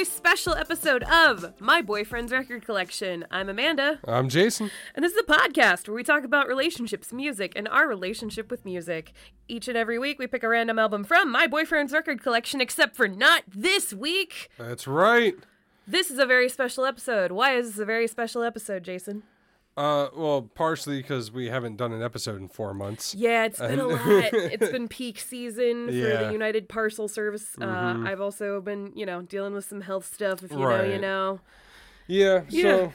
very special episode of My Boyfriend's Record Collection. I'm Amanda, I'm Jason. and this is a podcast where we talk about relationships, music, and our relationship with music. Each and every week, we pick a random album from My Boyfriend's Record Collection, except for not this week. That's right. This is a very special episode. Why is this a very special episode, Jason? Uh, well, partially because we haven't done an episode in four months. Yeah, it's been a lot. It's been peak season for Yeah. the United Parcel Service. Uh, I've also been, you know, dealing with some health stuff. If you know, you know. Yeah, Yeah. so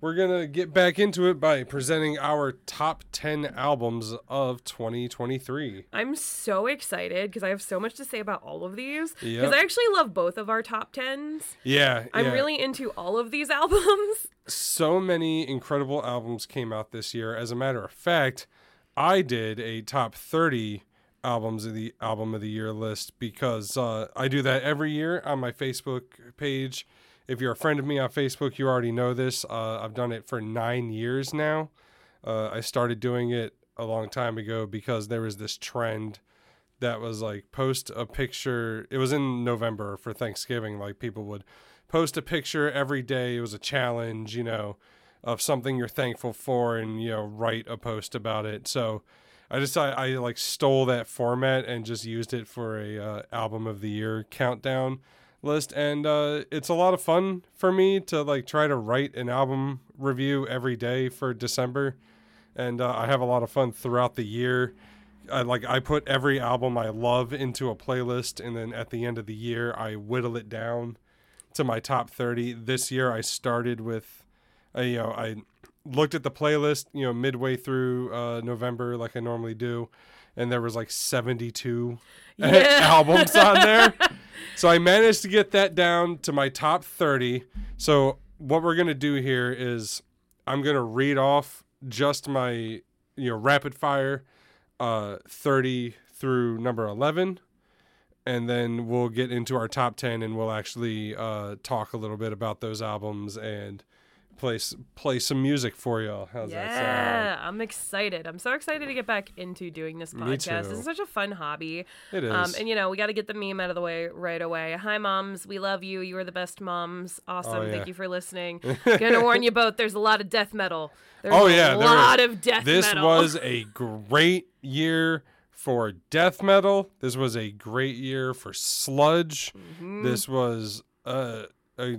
we're gonna get back into it by presenting our top ten albums of 2023. I'm so excited because I have so much to say about all of these. Because Yep. I actually love both of our top tens. Yeah, I'm yeah. really into all of these albums. so many incredible albums came out this year. As a matter of fact, I did a top 30 albums of the album of the year list because uh, I do that every year on my Facebook page. If you're a friend of me on Facebook, you already know this. Uh, I've done it for nine years now. Uh, I started doing it a long time ago because there was this trend that was like post a picture. It was in November for Thanksgiving. Like people would post a picture every day. It was a challenge, you know, of something you're thankful for, and you know, write a post about it. So I just I, I like stole that format and just used it for a uh, album of the year countdown list, and uh, it's a lot of fun for me to like try to write an album review every day for December, and uh, I have a lot of fun throughout the year. I like I put every album I love into a playlist, and then at the end of the year, I whittle it down to my top 30. This year, I started with, uh, you know, I looked at the playlist, you know, midway through uh, November, like I normally do, and there was like 72 Yeah. albums on there. So I managed to get that down to my top 30. So what we're gonna do here is I'm gonna read off just my, you know, rapid fire, uh, 30 through number 11 and then we'll get into our top 10 and we'll actually uh, talk a little bit about those albums and play play some music for y'all. How's that sound? Yeah, I'm excited. I'm so excited to get back into doing this podcast. is such a fun hobby. It is. Um, and you know, we got to get the meme out of the way right away. Hi, moms. We love you. You are the best moms. Awesome. Oh, yeah. Thank you for listening. Gonna warn you both. There's a lot of death metal. There's oh a yeah, there lot was- of death metal. This metal. was a great year for death metal. This was a great year for sludge. Mm-hmm. This was uh, a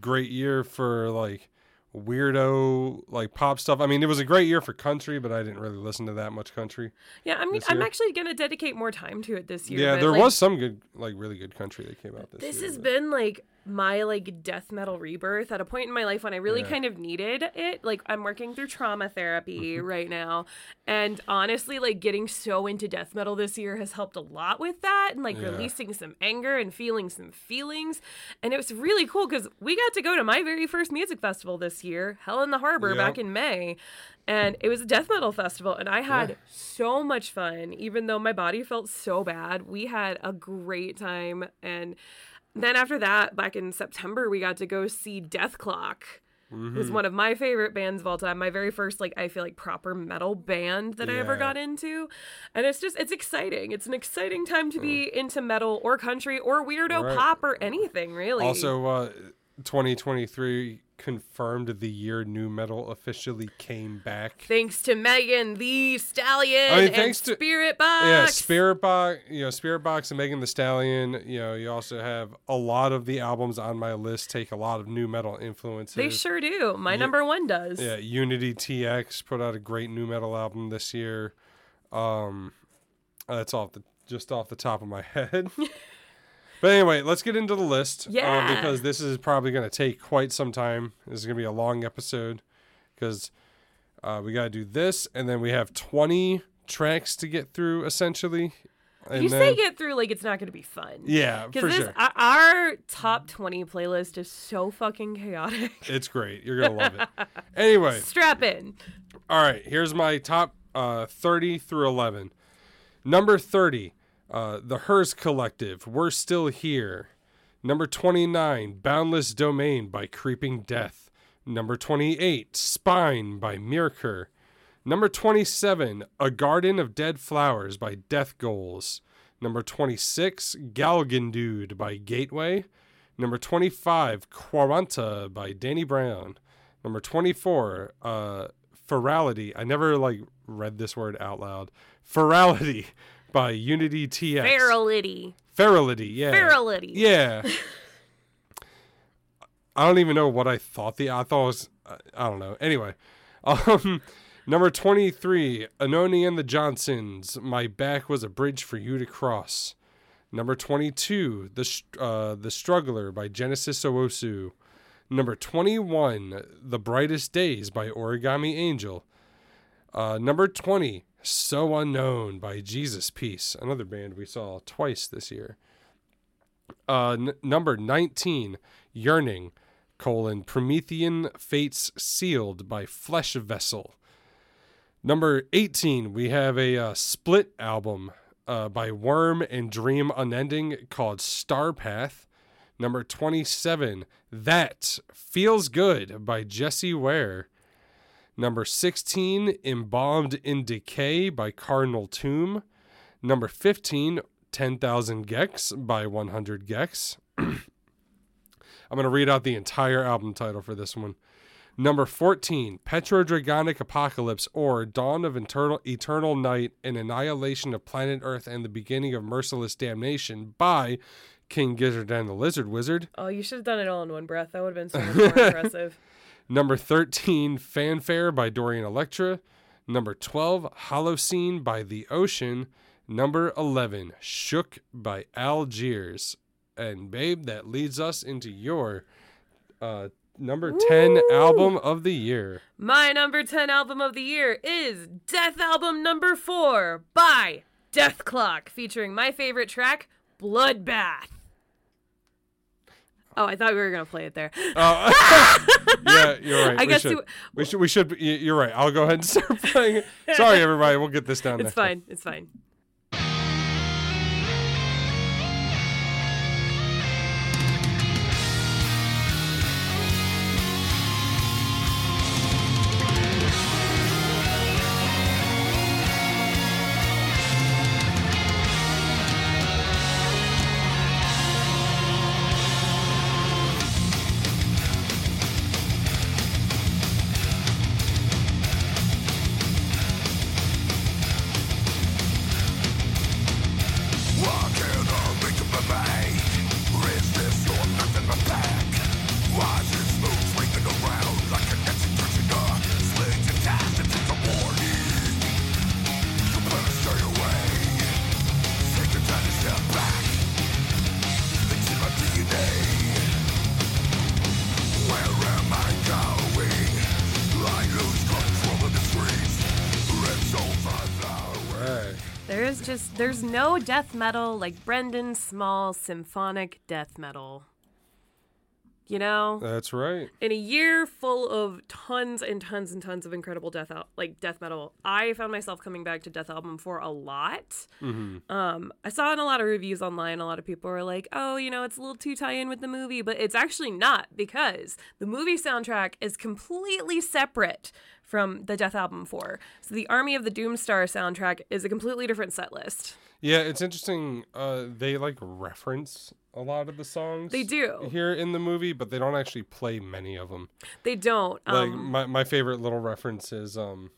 great year for like weirdo like pop stuff. I mean, it was a great year for country, but I didn't really listen to that much country. yeah. I mean, I'm actually gonna dedicate more time to it this year. yeah, there like, was some good like really good country that came out this, This year. has but- been like my like death metal rebirth at a point in my life when I really Yeah. kind of needed it. Like I'm working through trauma therapy Mm-hmm. right now, and honestly, like getting so into death metal this year has helped a lot with that, and like Yeah. releasing some anger and feeling some feelings. And it was really cool because we got to go to my very first music festival this year, Hell in the Harbor, Yep. back in May. And it was a death metal festival, and I had Yeah. so much fun, even though my body felt so bad. We had a great time. And then after that, back in September, we got to go see Dethklok. Mm-hmm. one of my favorite bands of all time. My very first, like, I feel like proper metal band that I ever got into. And it's just, it's exciting. It's an exciting time to be into metal or country or weirdo Right. pop or anything, really. Also, uh, 2023 confirmed the year nu metal officially came back. thanks to Megan Thee Stallion I mean, and thanks to- Spiritbox. Yeah, Spiritbox, you know, Spiritbox and Megan Thee Stallion. You know, you also have a lot of the albums on my list take a lot of nu metal influences. They sure do. My number one does. Yeah, Unity TX put out a great nu metal album this year. Um, that's off the just off the top of my head. but anyway, let's get into the list. um, because this is probably going to take quite some time. This is going to be a long episode because uh, we got to do this, and then we have twenty tracks to get through essentially. And you then, say get through like it's not going to be fun. yeah, for Because this sure. our- our top 20 playlist is so fucking chaotic. It's great. You're gonna love it. Anyway, Strap in. All right, here's my top uh, 30 through 11. Number 30, uh, The HIRS Collective, We're Still Here. Number 29, Boundless Domain by Creeping Death. Number 28, Spine by Myrkur. Number 27, A Garden of Dead Flowers by Death Goals. Number 26, Galgendood by Gateway. Number 25, Quaranta by Danny Brown. Number 24, uh, Ferality. I never like read this word out loud. Ferality by Unity TX. Ferality. Ferality, yeah. Ferality. Yeah. I don't even know what I thought the I thought it was I don't know. Anyway, um number 23, Anohni and the Johnsons. My back was a bridge for you to cross. Number 22, The uh, The Struggler by Genesis Owusu. Number 21, The Brightest Days by Origami Angel. Uh, number 20, So Unknown by Jesus Piece, another band we saw twice this year. Uh, n- number 19, Yearning, colon, Promethean Fates Sealed by Fleshvessel. Number 18, we have a uh, split album uh, by Worm and Dream Unending called Starpath. Number 27, That Feels Good by Jessie Ware. Number 16, Embalmed in Decay by Cardinal Tomb. Number 15, 10,000 gecs by 100 gecs. I'm going to read out the entire album title for this one. Number 14, Petrodragonic Apocalypse or Dawn of Eternal, Eternal Night and Annihilation of Planet Earth and the Beginning of Merciless Damnation by King Gizzard and the Lizard Wizard. Oh, you should have done it all in one breath. That would have been so much more impressive. Number 13, Fanfare by Dorian Electra. Number 12, Holocene by The Ocean. Number 11, Shook by Algiers. And babe, that leads us into your uh, number 10 Woo! album of the year. My number 10 album of the year is Dethalbum Number 4 by Dethklok, featuring my favorite track, Bloodbath. Oh, I thought we were going to play it there. Uh, yeah, you're right. I we guess should. You, we should. We should. You're right. I'll go ahead and start playing it. Sorry, everybody. We'll get this down. It's time. fine. It's fine. There's no death metal like Brendan Small symphonic death metal. You know? That's right. in a year full of tons and tons and tons of incredible death al- like death metal i found myself coming back to death album for a lot um i saw in a lot of reviews online a lot of people were like oh you know it's a little too tie-in with the movie but it's actually not because the movie soundtrack is completely separate from the death album for. so the army of the doomstar soundtrack is a completely different set list Yeah, it's interesting. Uh, they like reference a lot of the songs. They do. here in the movie, but they don't actually play many of them. they don't Like um, my my favorite little reference is um,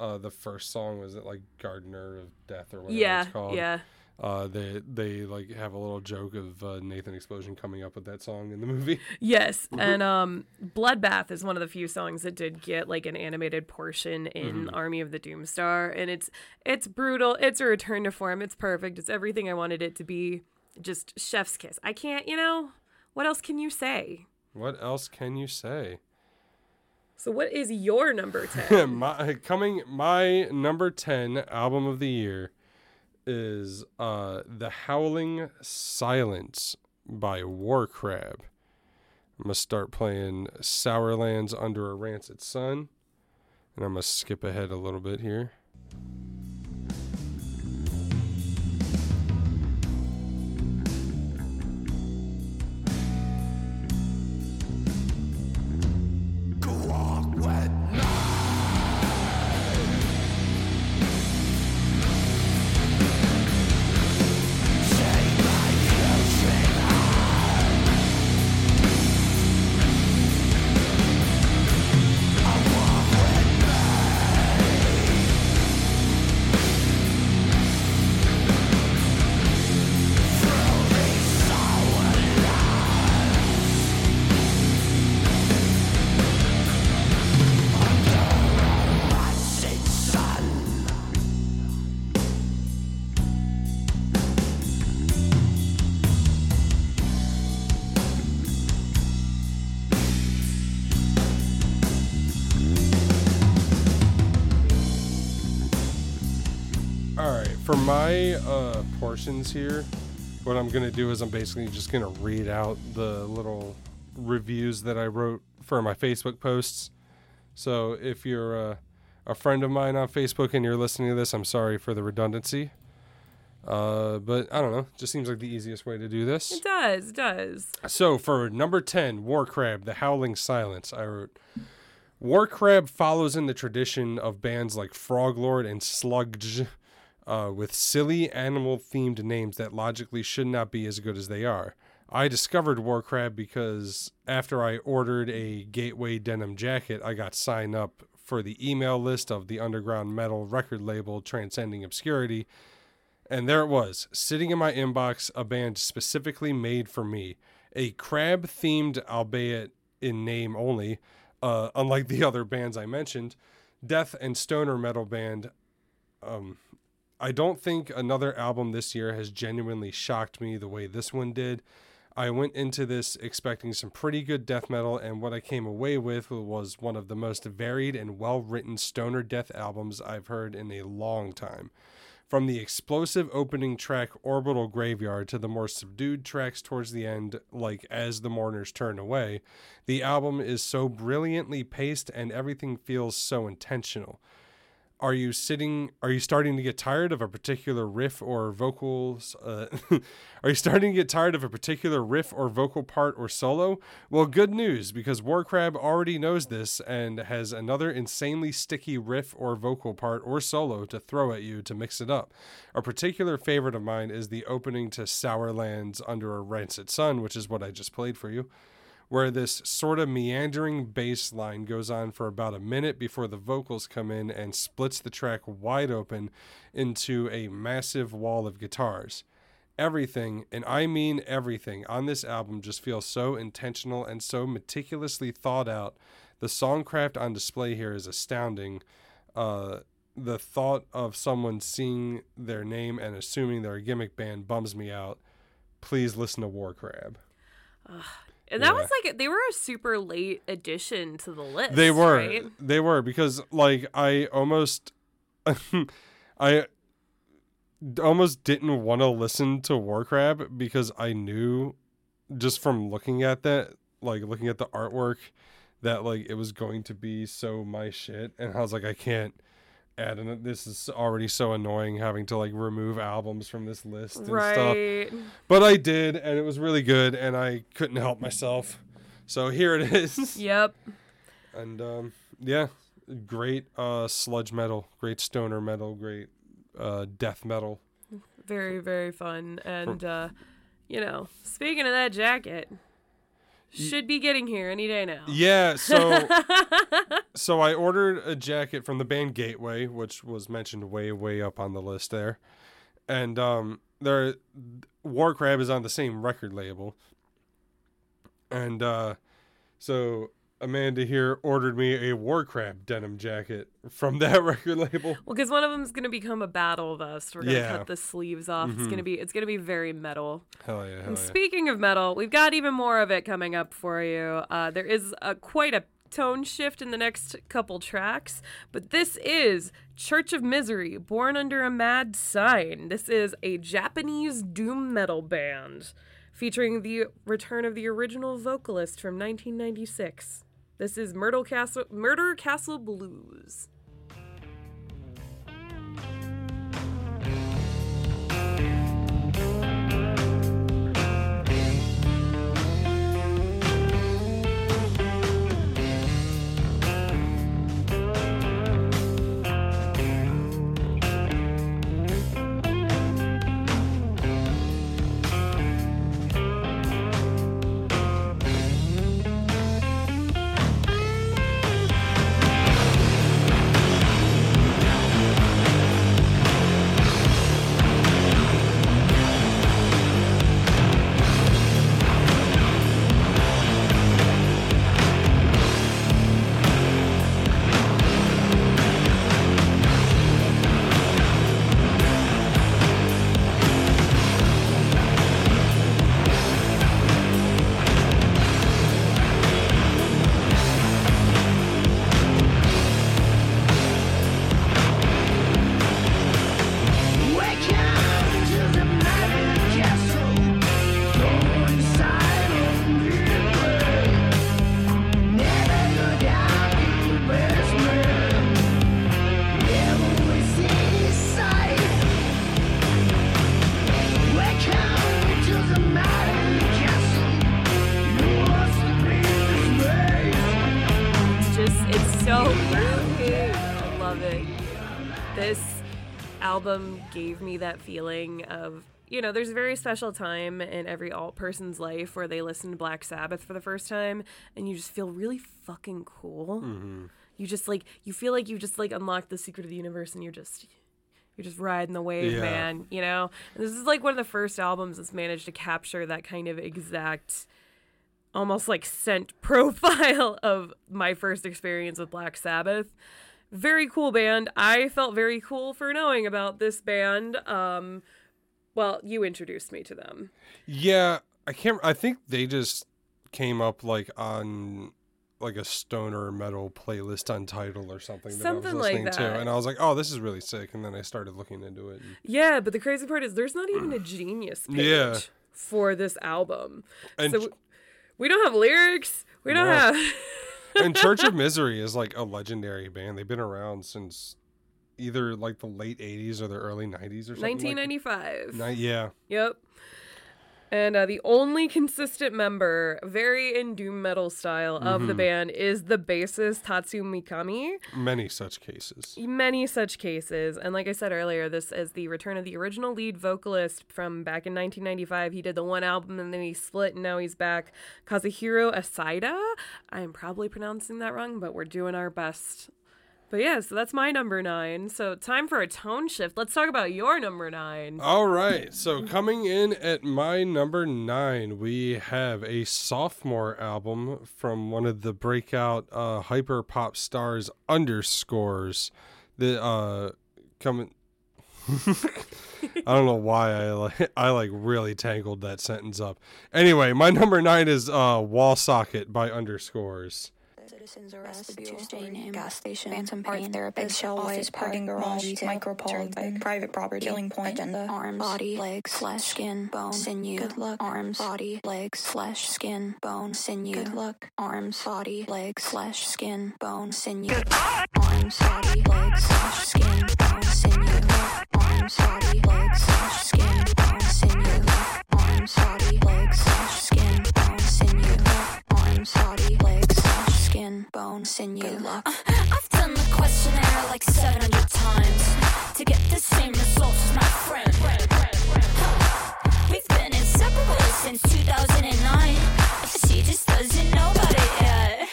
uh, the first song was it like Gardener of Death or whatever yeah it's called. yeah Uh, they they like have a little joke of uh, Nathan Explosion coming up with that song in the movie. Yes, and um, Bloodbath is one of the few songs that did get like an animated portion in Army of the Doomstar, and it's it's brutal. It's a return to form. It's perfect. It's everything I wanted it to be. Just chef's kiss. I can't, you know, what else can you say? What else can you say? So, what is your number ten? my coming my number 10 album of the year is uh The Howling Silence by Warcrab. I'm gonna start playing Sourlands Under a Rancid Sun. And I'm gonna skip ahead a little bit here. My uh, portions here, what I'm gonna do is I'm basically just gonna read out the little reviews that I wrote for my Facebook posts. So if you're uh, a friend of mine on Facebook and you're listening to this, I'm sorry for the redundancy. Uh, but I don't know. Just seems like the easiest way to do this. It does, it does. So for number 10, Warcrab, The Howling Silence, I wrote Warcrab follows in the tradition of bands like Froglord and Slugdge uh, with silly animal themed names that logically should not be as good as they are. I discovered Warcrab because after I ordered a Gateway denim jacket, I got signed up for the email list of the underground metal record label Transcending Obscurity. And there it was, sitting in my inbox, a band specifically made for me. A crab themed, albeit in name only, uh, unlike the other bands I mentioned, death and stoner metal band. Um, I don't think another album this year has genuinely shocked me the way this one did. I went into this expecting some pretty good death metal, and what I came away with was one of the most varied and well written stoner death albums I've heard in a long time. From the explosive opening track Orbital Graveyard to the more subdued tracks towards the end, like As the Mourners Turn Away, the album is so brilliantly paced and everything feels so intentional. Are you sitting? Are you starting to get tired of a particular riff or vocals? Uh, are you starting to get tired of a particular riff or vocal part or solo? Well, good news because Warcrab already knows this and has another insanely sticky riff or vocal part or solo to throw at you to mix it up. A particular favorite of mine is the opening to Sourlands Under a Rancid Sun, which is what I just played for you where this sort of meandering bass line goes on for about a minute before the vocals come in and splits the track wide open into a massive wall of guitars. Everything, and I mean everything, on this album just feels so intentional and so meticulously thought out. The songcraft on display here is astounding. Uh, the thought of someone seeing their name and assuming they're a gimmick band bums me out. Please listen to Warcrab. And that Yeah. was like they were a super late addition to the list. They were. right? They were because like I almost I almost didn't want to listen to Warcrab because I knew just from looking at that, like looking at the artwork that like it was going to be so my shit and I was like I can't add in this is already so annoying having to like remove albums from this list and stuff. Right. But I did and it was really good and I couldn't help myself. So here it is. Yep. And um, yeah, great uh, sludge metal, great stoner metal, great uh, death metal. Very, very fun. And uh, you know, speaking of that jacket, should be getting here any day now. Yeah, so so I ordered a jacket from the band Gateway, which was mentioned way way up on the list there, and um, there Warcrab is on the same record label, and uh, so Amanda here ordered me a Warcrab denim jacket from that record label. Well, because one of them's gonna become a battle vest. We're gonna Yeah. cut the sleeves off. It's gonna be it's gonna be very metal. Hell yeah, hell And yeah. speaking of metal, we've got even more of it coming up for you. Uh, there is a, quite a tone shift in the next couple tracks, but this is Church of Misery, Born Under a Mad Sign. This is a Japanese doom metal band featuring the return of the original vocalist from 1996. This is Myrtle Castle, Murder Castle Blues. Me that feeling of you know, there's a very special time in every alt person's life where they listen to Black Sabbath for the first time and you just feel really fucking cool. Mm-hmm. You just like you feel like you just like unlocked the secret of the universe and you're just you're just riding the wave, Yeah. man, you know? And this is like one of the first albums that's managed to capture that kind of exact almost like scent profile of my first experience with Black Sabbath. Very cool band. I felt very cool for knowing about this band. Um, well, you introduced me to them. Yeah, I can't. I think they just came up like on like a stoner metal playlist on Tidal or something that I was like listening to, and I was like, "Oh, this is really sick." And then I started looking into it. And, Yeah, but the crazy part is there's not even a genius page Yeah. for this album. and, so we, we don't have lyrics. We don't No. have. And Church of Misery is like a legendary band. They've been around since either like the late '80s or the early '90s or something. 1995. Like, yeah, Yep. And uh, the only consistent member, very in doom metal style, of Mm-hmm. the band is the bassist Tatsu Mikami. many such cases. Many such cases. And like I said earlier, this is the return of the original lead vocalist from back in 1995. He did the one album and then he split, and now he's back. Kazuhiro Asida. I'm probably pronouncing that wrong, but we're doing our best. But yeah, so that's my number nine. So time for a tone shift. Let's talk about your number nine. All right, so coming in at my number nine, we have a sophomore album from one of the breakout uh, hyper pop stars underscores. The uh, coming. I don't know why I like I like really tangled that sentence up. Anyway, my number nine is uh, Wallsocket by underscores. Citizens arrested Tuesday name gas station, phantom art therapist, shell office parking garage, micropole, private property, killing point, agenda, arms, body, legs, flesh, skin, bone, sinew, good luck, arms, body, legs, flesh, skin, bone, sinew, good luck, arms, body, legs, flesh, skin, bone, sinew, good luck, arms, body, legs, flesh, skin, bone, sinew, good luck, arms, body, legs, flesh, skin, bone, sinew, arms, body, legs, flesh, skin, bone, sinew, arms, body, legs, flesh, skin, bone, sinew. Good luck. Uh, I've done the questionnaire like 700 times to get the same results as my friend. Huh. We've been inseparable since 2009. She just doesn't know about it yet.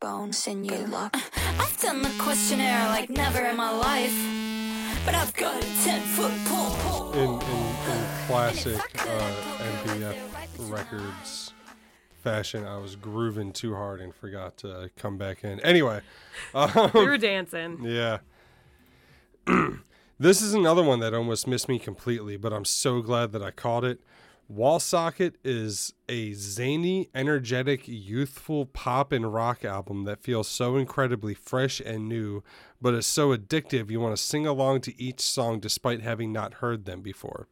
Bone, sinew. Good luck. I've done the questionnaire like never in my life. But I've got a 10 foot pole. in, in, in classic uh, MBF records fashion, I was grooving too hard and forgot to come back in. Anyway, um, We were dancing. yeah. this is another one that almost missed me completely, but I'm so glad that I caught it. Wallsocket is a zany, energetic, youthful pop and rock album that feels so incredibly fresh and new, but is so addictive you want to sing along to each song despite having not heard them before.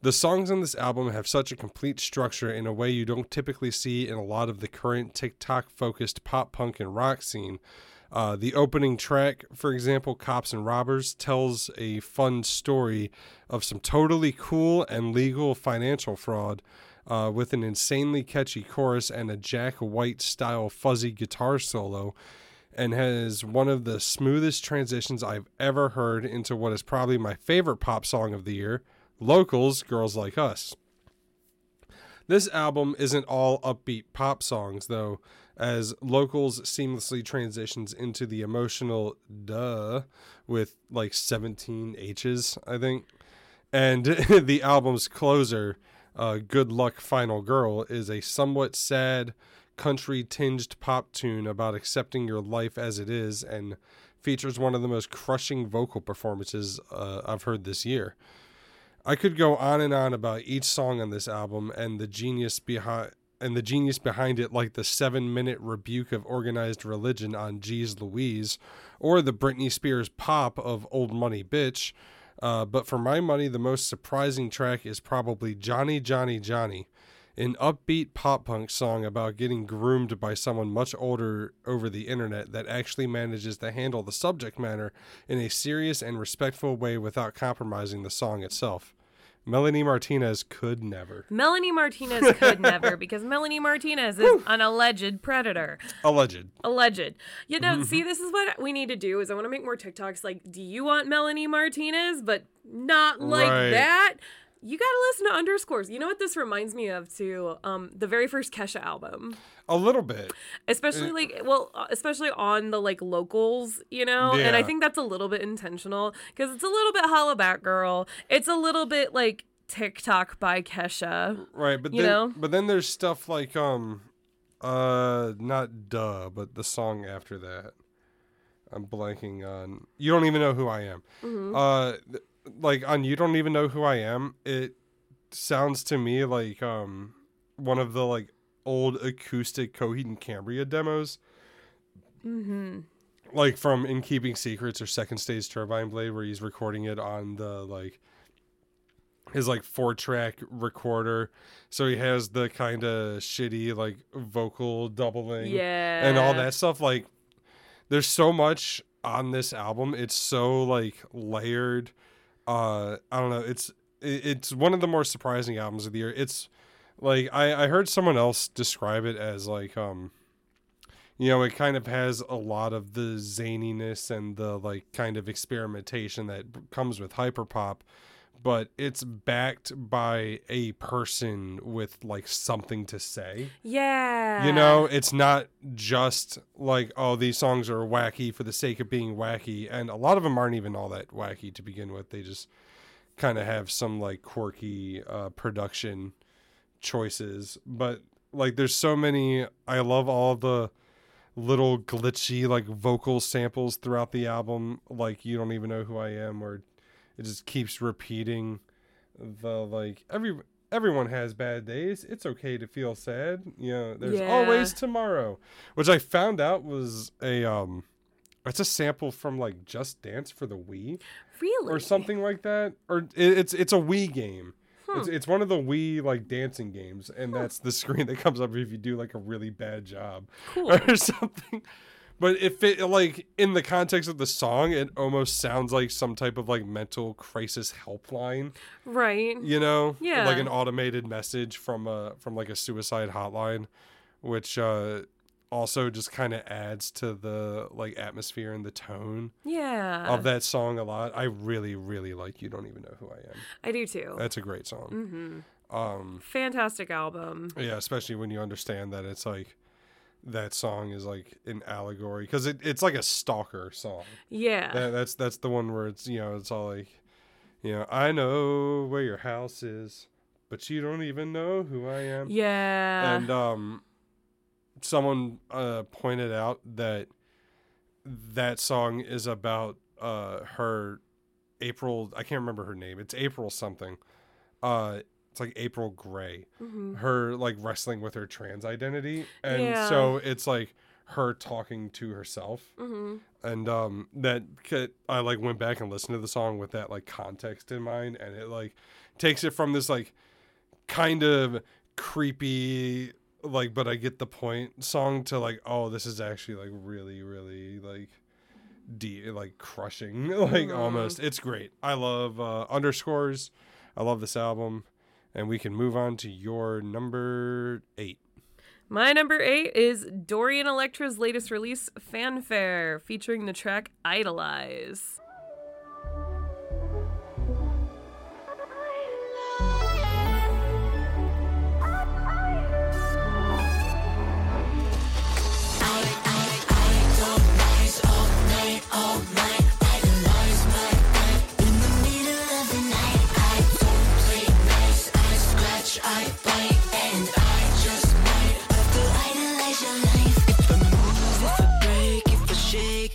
The songs on this album have such a complete structure in a way you don't typically see in a lot of the current TikTok focused pop punk and rock scene. Uh, the opening track, for example, Cops and Robbers, tells a fun story of some totally cool and legal financial fraud uh, with an insanely catchy chorus and a Jack White style fuzzy guitar solo, and has one of the smoothest transitions I've ever heard into what is probably my favorite pop song of the year Locals, Girls Like Us. This album isn't all upbeat pop songs, though, as Locals seamlessly transitions into the emotional duh with like 17 H's, I think. And the album's closer, uh, Good Luck Final Girl, is a somewhat sad, country tinged pop tune about accepting your life as it is and features one of the most crushing vocal performances uh, I've heard this year. I could go on and on about each song on this album and the genius behind and the genius behind it, like the seven-minute rebuke of organized religion on "Geez Louise," or the Britney Spears pop of "Old Money Bitch." Uh, but for my money, the most surprising track is probably "Johnny Johnny Johnny." an upbeat pop punk song about getting groomed by someone much older over the internet that actually manages to handle the subject matter in a serious and respectful way without compromising the song itself. Melanie Martinez could never. Melanie Martinez could never because Melanie Martinez is an alleged predator. Alleged. Alleged. You know, mm-hmm. see, this is what we need to do is I want to make more TikToks like, do you want Melanie Martinez? But not like Right. that. You gotta listen to underscores. You know what this reminds me of too? Um, the very first Kesha album. A little bit. especially like well uh, especially on the like locals you know and i think that's a little bit intentional because it's a little bit hollaback girl it's a little bit like tiktok by kesha Right, but You then know? but then there's stuff like um uh not duh, but the song after that. I'm blanking on You Don't Even Know Who I Am. Mm-hmm. Uh th- like on You Don't Even Know Who I Am, it sounds to me like um one of the like old acoustic Coheed and Cambria demos. mm-hmm. Like from In Keeping Secrets or Second Stage Turbine Blade where he's recording it on the like his like four track recorder so he has the kind of shitty like vocal doubling yeah and all that stuff like there's so much on this album it's so like layered uh i don't know it's it's one of the more surprising albums of the year. It's like i i heard someone else describe it as like um you know it kind of has a lot of the zaniness and the like kind of experimentation that comes with hyperpop but it's backed by a person with like something to say yeah you know, it's not just like, oh, these songs are wacky for the sake of being wacky. And a lot of them aren't even all that wacky to begin with. They just kind of have some like quirky uh, production choices. But like, there's so many. I love all the little glitchy like vocal samples throughout the album. Like, you don't even know who I am, or it just keeps repeating the like every everyone has bad days. It's okay to feel sad. You know, there's Yeah. always tomorrow, which I found out was a um, it's a sample from like Just Dance for the Wii really or something like that, or it, it's it's a Wii game. It's Hmm. it's one of the Wii like dancing games, and that's the screen that comes up if you do like a really bad job cool or something. But if it like in the context of the song, it almost sounds like some type of like mental crisis helpline. Right. You know? Yeah. like an automated message from a from like a suicide hotline which uh also just kind of adds to the like atmosphere and the tone yeah. of that song a lot. I really really like you don't even know who i am. I do too. That's a great song. Mm-hmm. um fantastic album. yeah especially when you understand that it's like that song is like an allegory because it, it's like a stalker song. Yeah. That, that's that's the one where it's you know it's all like you know i know where your house is but you don't even know who i am. Yeah. And um someone uh pointed out that that song is about uh her april i can't remember her name it's april something uh it's like april gray Mhm. her like wrestling with her trans identity and Yeah. so it's like her talking to herself Mhm. and um that i like went back and listened to the song with that like context in mind and it like takes it from this like kind of creepy like but i get the point song to like oh this is actually like really really like deep like crushing like Mhm. almost it's great i love uh underscores i love this album and we can move on to your number eight My number eight is Dorian Electra's latest release, Fanfare, featuring the track Idolize.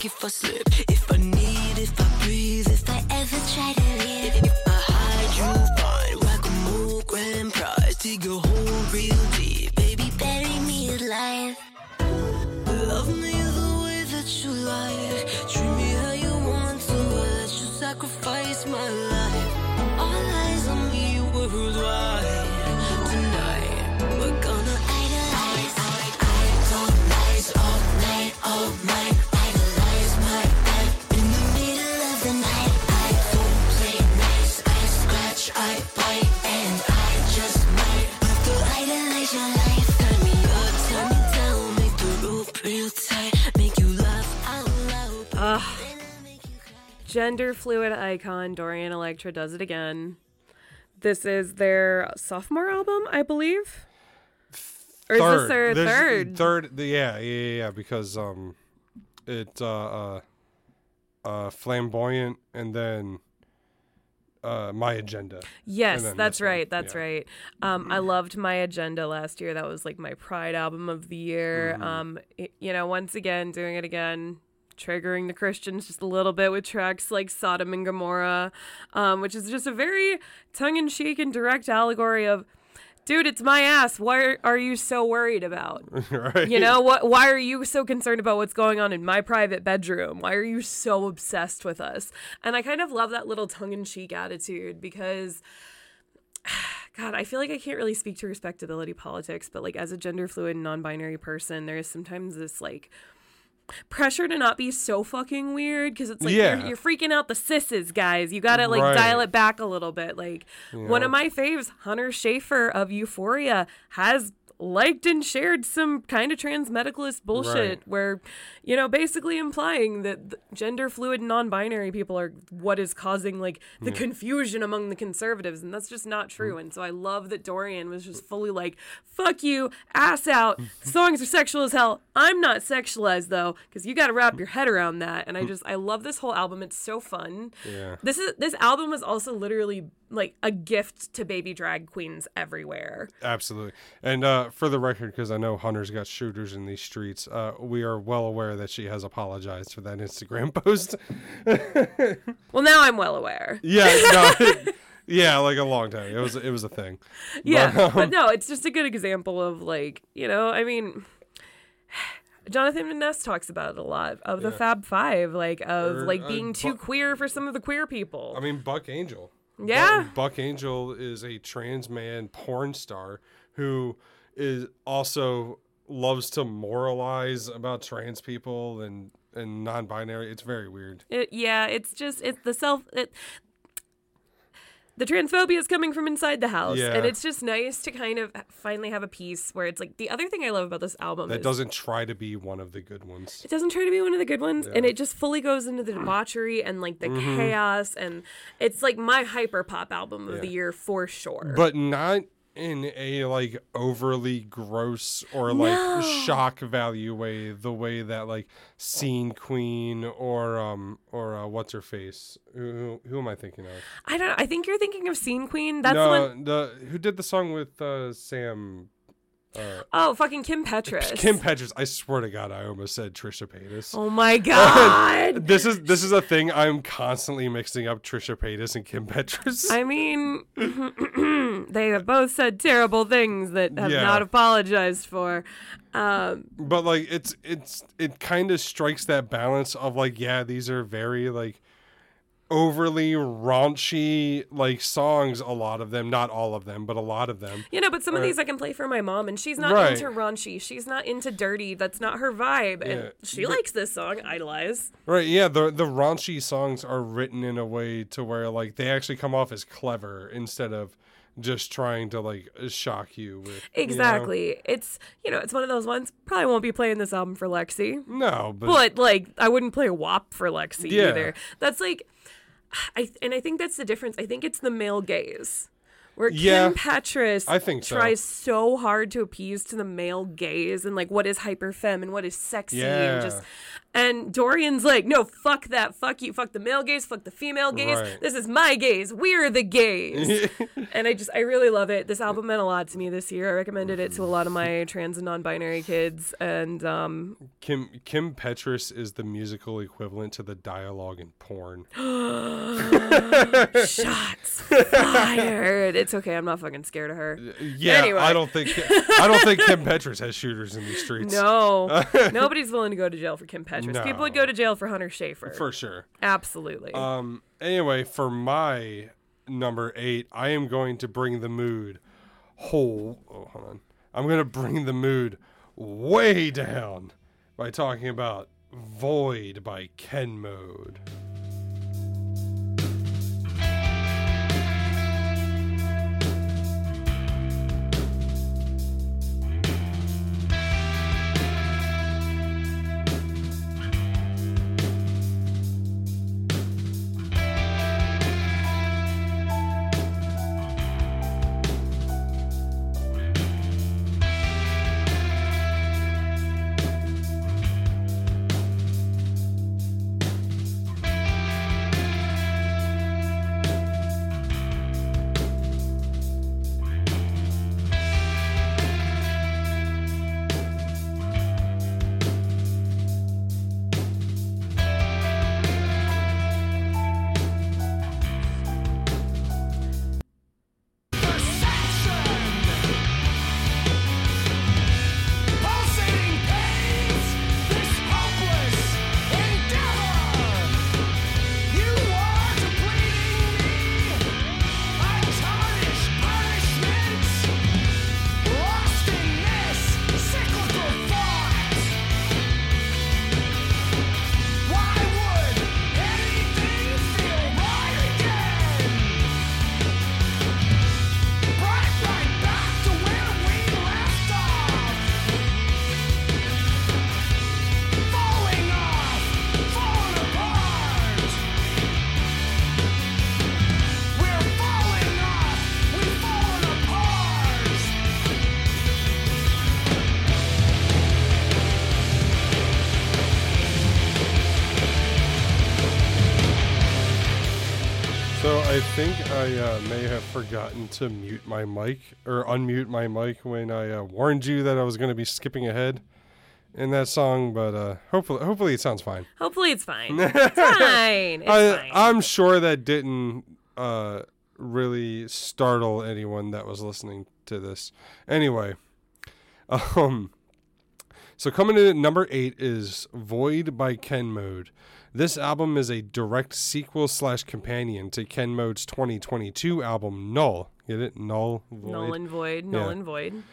If I slip, if I need, if I breathe, if I ever try to leave, if I hide, you find, whack a mole, grand prize, dig a hole real deep, baby, bury me alive. Love me the way that you like, treat me how you want to, let you sacrifice my life. All eyes on me worldwide gender fluid icon Dorian Electra does it again. This is their sophomore album, I believe. Or is this their There's- third? Third. Yeah, yeah, yeah. Because um, it uh, uh, uh, flamboyant, and then uh, my agenda. Yes, that's right. That's yeah. right. Um, I loved my agenda last year. That was like my pride album of the year. Mm-hmm. Um, it- you know, once again, doing it again, triggering the Christians just a little bit with tracks like Sodom and Gomorrah, um, which is just a very tongue-in-cheek and direct allegory of. Dude, it's my ass. What are you so worried about? right. You know what? Why are you so concerned about what's going on in my private bedroom? Why are you so obsessed with us? And I kind of love that little tongue-in-cheek attitude because, God, I feel like I can't really speak to respectability politics, but like as a gender fluid, non-binary person, there is sometimes this like pressure to not be so fucking weird because it's like Yeah. you're, you're freaking out the cisses, guys. You gotta like Right. dial it back a little bit. Like one of my faves, Hunter Schafer of Euphoria, has liked and shared some kind of trans medicalist bullshit Right. where, you know, basically implying that th- gender fluid and non-binary people are what is causing like the confusion among the conservatives, and that's just not Mm. true. And so I love that Dorian was just fully like, "Fuck you, ass out." Songs are sexual as hell. I'm not sexualized though, because you got to wrap your head around that. And I just I love this whole album. It's so fun. Yeah. This is this album was also literally like a gift to baby drag queens everywhere. Absolutely. And uh, for the record, because I know Hunter's got shooters in these streets, uh, we are well aware that she has apologized for that Instagram post. Well, now I'm well aware. yeah, no, yeah, like a long time. It was it was a thing. Yeah, But, um, but no, it's just a good example of like you know, I mean. Jonathan Ness talks about it a lot of the Yeah. Fab Five, like of Or, like uh, being too Bu- queer for some of the queer people. I mean, Buck Angel. Yeah. Buck Angel is a trans man porn star who is also loves to moralize about trans people and and non-binary. It's very weird. It, yeah, it's just it's the self. It, the transphobia is coming from inside the house, Yeah. and it's just nice to kind of finally have a piece where it's like the other thing I love about this album That is doesn't try to be one of the good ones. it doesn't try to be one of the good ones, and it just fully goes into the debauchery and like the Mm-hmm. chaos, and it's like my hyper pop album of the year for sure. but not in a like overly gross or like No. shock value way the way that like scene queen or um or uh, what's her face who, who am i thinking of I don't. know. I think you're thinking of Scene Queen. That's the one the who did the song with uh sam uh oh fucking Kim Petras. kim petras i swear to god i almost said trisha paytas Oh my god. this is this is a thing i'm constantly mixing up trisha paytas and kim petras I mean, they have both said terrible things that have Yeah. not apologized for. Um, but like it's it's it kind of strikes that balance of like yeah these are very like overly raunchy like songs a lot of them not all of them but a lot of them you know, but some of these I can play for my mom, and she's not Right. into raunchy. She's not into dirty. That's not her vibe. And she But- likes this song, Idolize. right yeah the the raunchy songs are written in a way to where like they actually come off as clever instead of just trying to like shock you with you know? Exactly. It's, you know, it's one of those ones. Probably won't be playing this album for Lexi. no but, But like, I wouldn't play WAP for Lexi Yeah. either. That's like, I and I think that's the difference. I think it's the male gaze. Where Yeah, Kim Petras I think so. tries so hard to appease to the male gaze and like what is hyper femme and what is sexy and just Yeah. And Dorian's like, no, fuck that, fuck you, fuck the male gaze, fuck the female gaze. Right. This is my gaze. We're the gaze. and I just I really love it. This album meant a lot to me this year. I recommended it to a lot of my trans and non-binary kids, and um, kim kim petras is the musical equivalent to the dialogue in porn shots fired. It's okay. I'm not fucking scared of her. Yeah, Anyway. I don't think I don't think Kim Petras has shooters in these streets. No, nobody's willing to go to jail for Kim Petras. People would go to jail for Hunter Schafer. for sure. Absolutely. Um. Anyway, for my number eight, I am going to bring the mood whole. Oh, hold on. I'm going to bring the mood way down by talking about "Void" by Ken Mode. Forgotten to mute my mic or unmute my mic when I uh, warned you that I was going to be skipping ahead in that song, but uh, hopefully, hopefully it sounds fine. Hopefully it's fine. It's fine. It's I, fine. I'm sure that didn't uh, really startle anyone that was listening to this. Anyway, um, so coming in at number eight is "Void" by Ken Mode. This album is a direct sequel slash companion to Ken Mode's 2022 album Null. Get it? Null. Void. Null and void. Null and void.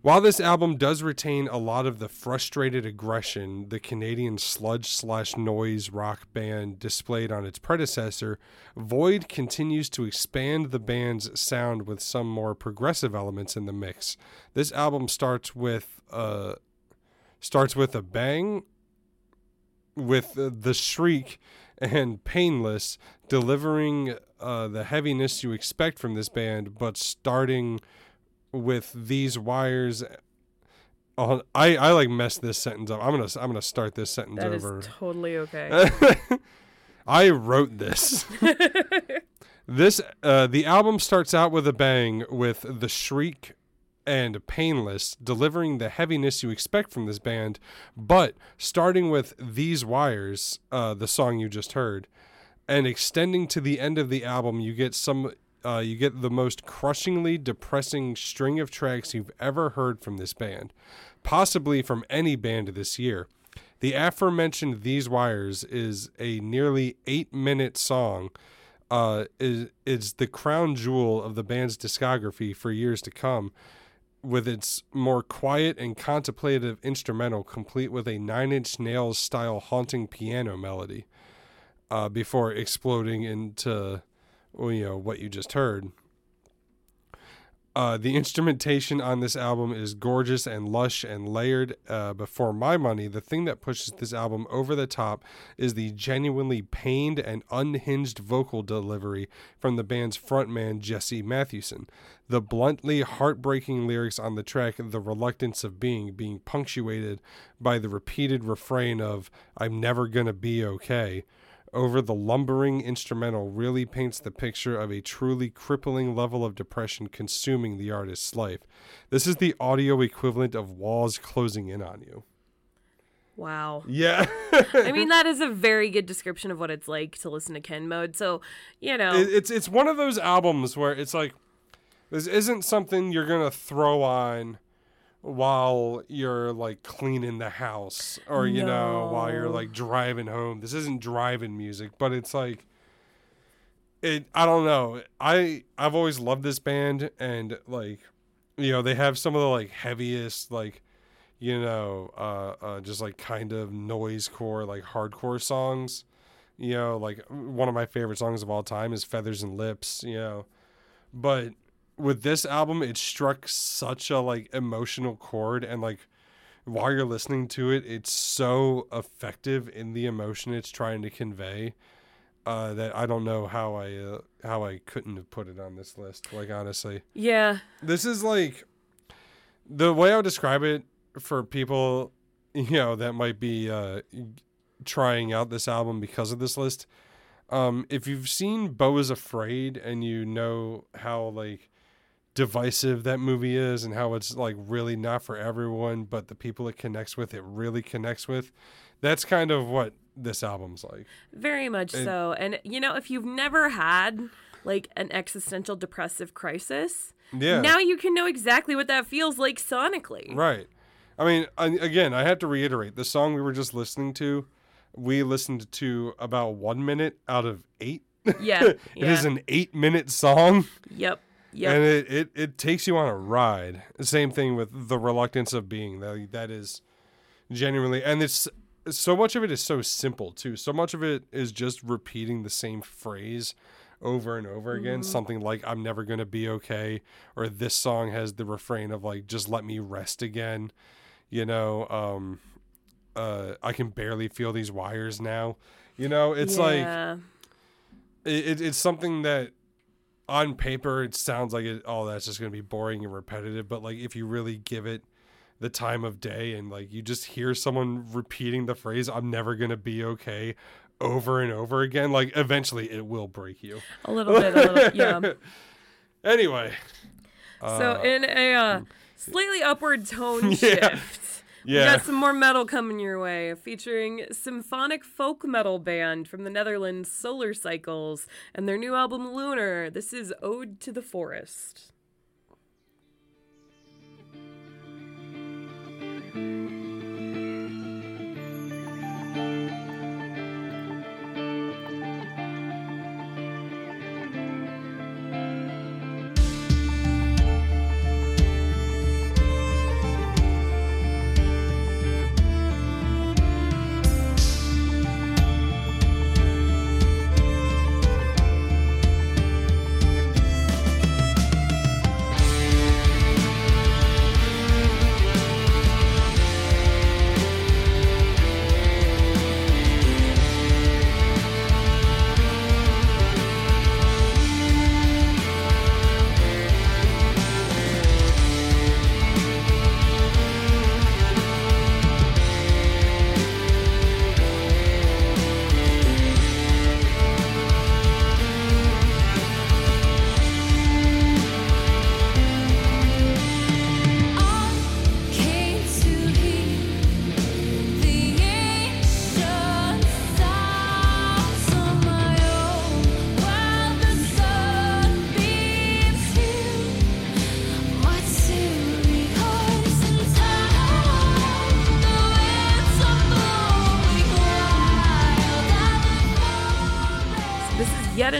While this album does retain a lot of the frustrated aggression the Canadian sludge slash noise rock band displayed on its predecessor, Void continues to expand the band's sound with some more progressive elements in the mix. This album starts with uh, starts with a bang, with uh, the shriek and painless delivering uh, the heaviness you expect from this band, but starting with these wires. Oh, I I like messed this sentence up. I'm gonna I'm gonna start this sentence That is over. totally okay. I wrote this. this uh, the album starts out with a bang with the shriek and painless delivering the heaviness you expect from this band but starting with these wires uh, the song you just heard and extending to the end of the album you get some uh, you get the most crushingly depressing string of tracks you've ever heard from this band possibly from any band this year the aforementioned These Wires is a nearly eight minute song. Uh, is is the crown jewel of the band's discography for years to come, with its more quiet and contemplative instrumental, complete with a Nine Inch Nails style haunting piano melody, uh, before exploding into, well, you know, what you just heard. Uh, the instrumentation on this album is gorgeous and lush and layered. Uh, but for my money, the thing that pushes this album over the top is the genuinely pained and unhinged vocal delivery from the band's frontman, Jesse Matthewson. The bluntly heartbreaking lyrics on the track, The Reluctance of Being, being punctuated by the repeated refrain of, I'm never gonna be okay over the lumbering instrumental really paints the picture of a truly crippling level of depression consuming the artist's life. This is the audio equivalent of walls closing in on you. wow. Yeah. I mean, that is a very good description of what it's like to listen to Ken Mode. So, you know, it's it's one of those albums where it's like this isn't something you're going to throw on while you're like cleaning the house or you know while you're like driving home. This isn't driving music but it's like it i don't know. I i've always loved this band and like you know they have some of the like heaviest like you know uh, uh just like kind of noise core like hardcore songs. You know like one of my favorite songs of all time is feathers and lips you know. But with this album it struck such a like emotional chord and like while you're listening to it it's so effective in the emotion it's trying to convey uh, that I don't know how I uh, how I couldn't have put it on this list. Like honestly, yeah. this is like the way I would describe it for people, you know, that might be uh, trying out this album because of this list. Um, if you've seen Beau is Afraid and you know how like divisive that movie is and how it's like really not for everyone, but the people it connects with, it really connects with. That's kind of what this album's like. Very much so. And you know, if you've never had like an existential depressive crisis, Yeah. now you can know exactly what that feels like sonically. Right. I mean, I, again, I have to reiterate the song we were just listening to, we listened to about one minute out of eight. Yeah. It yeah. is an eight minute song, Yep. Yep. and it, it, it takes you on a ride. Same thing with The Reluctance of Being. That, that is genuinely, and it's so much of it is so simple, too. So much of it is just repeating the same phrase over and over again. Something like, I'm never going to be okay. Or this song has the refrain of, like, just let me rest again. You know, um, uh, I can barely feel these wires now. You know, it's like, it, it, it's something that on paper it sounds like it oh that's just going to be boring and repetitive but like if you really give it the time of day and like you just hear someone repeating the phrase i'm never going to be okay over and over again, like eventually it will break you. A little bit, a little, yeah. Anyway, so in a uh, slightly upward tone Yeah. shift, we yeah. got some more metal coming your way, featuring symphonic folk metal band from the Netherlands, Solar Cycles, and their new album Lunar. This is Ode to the Forest.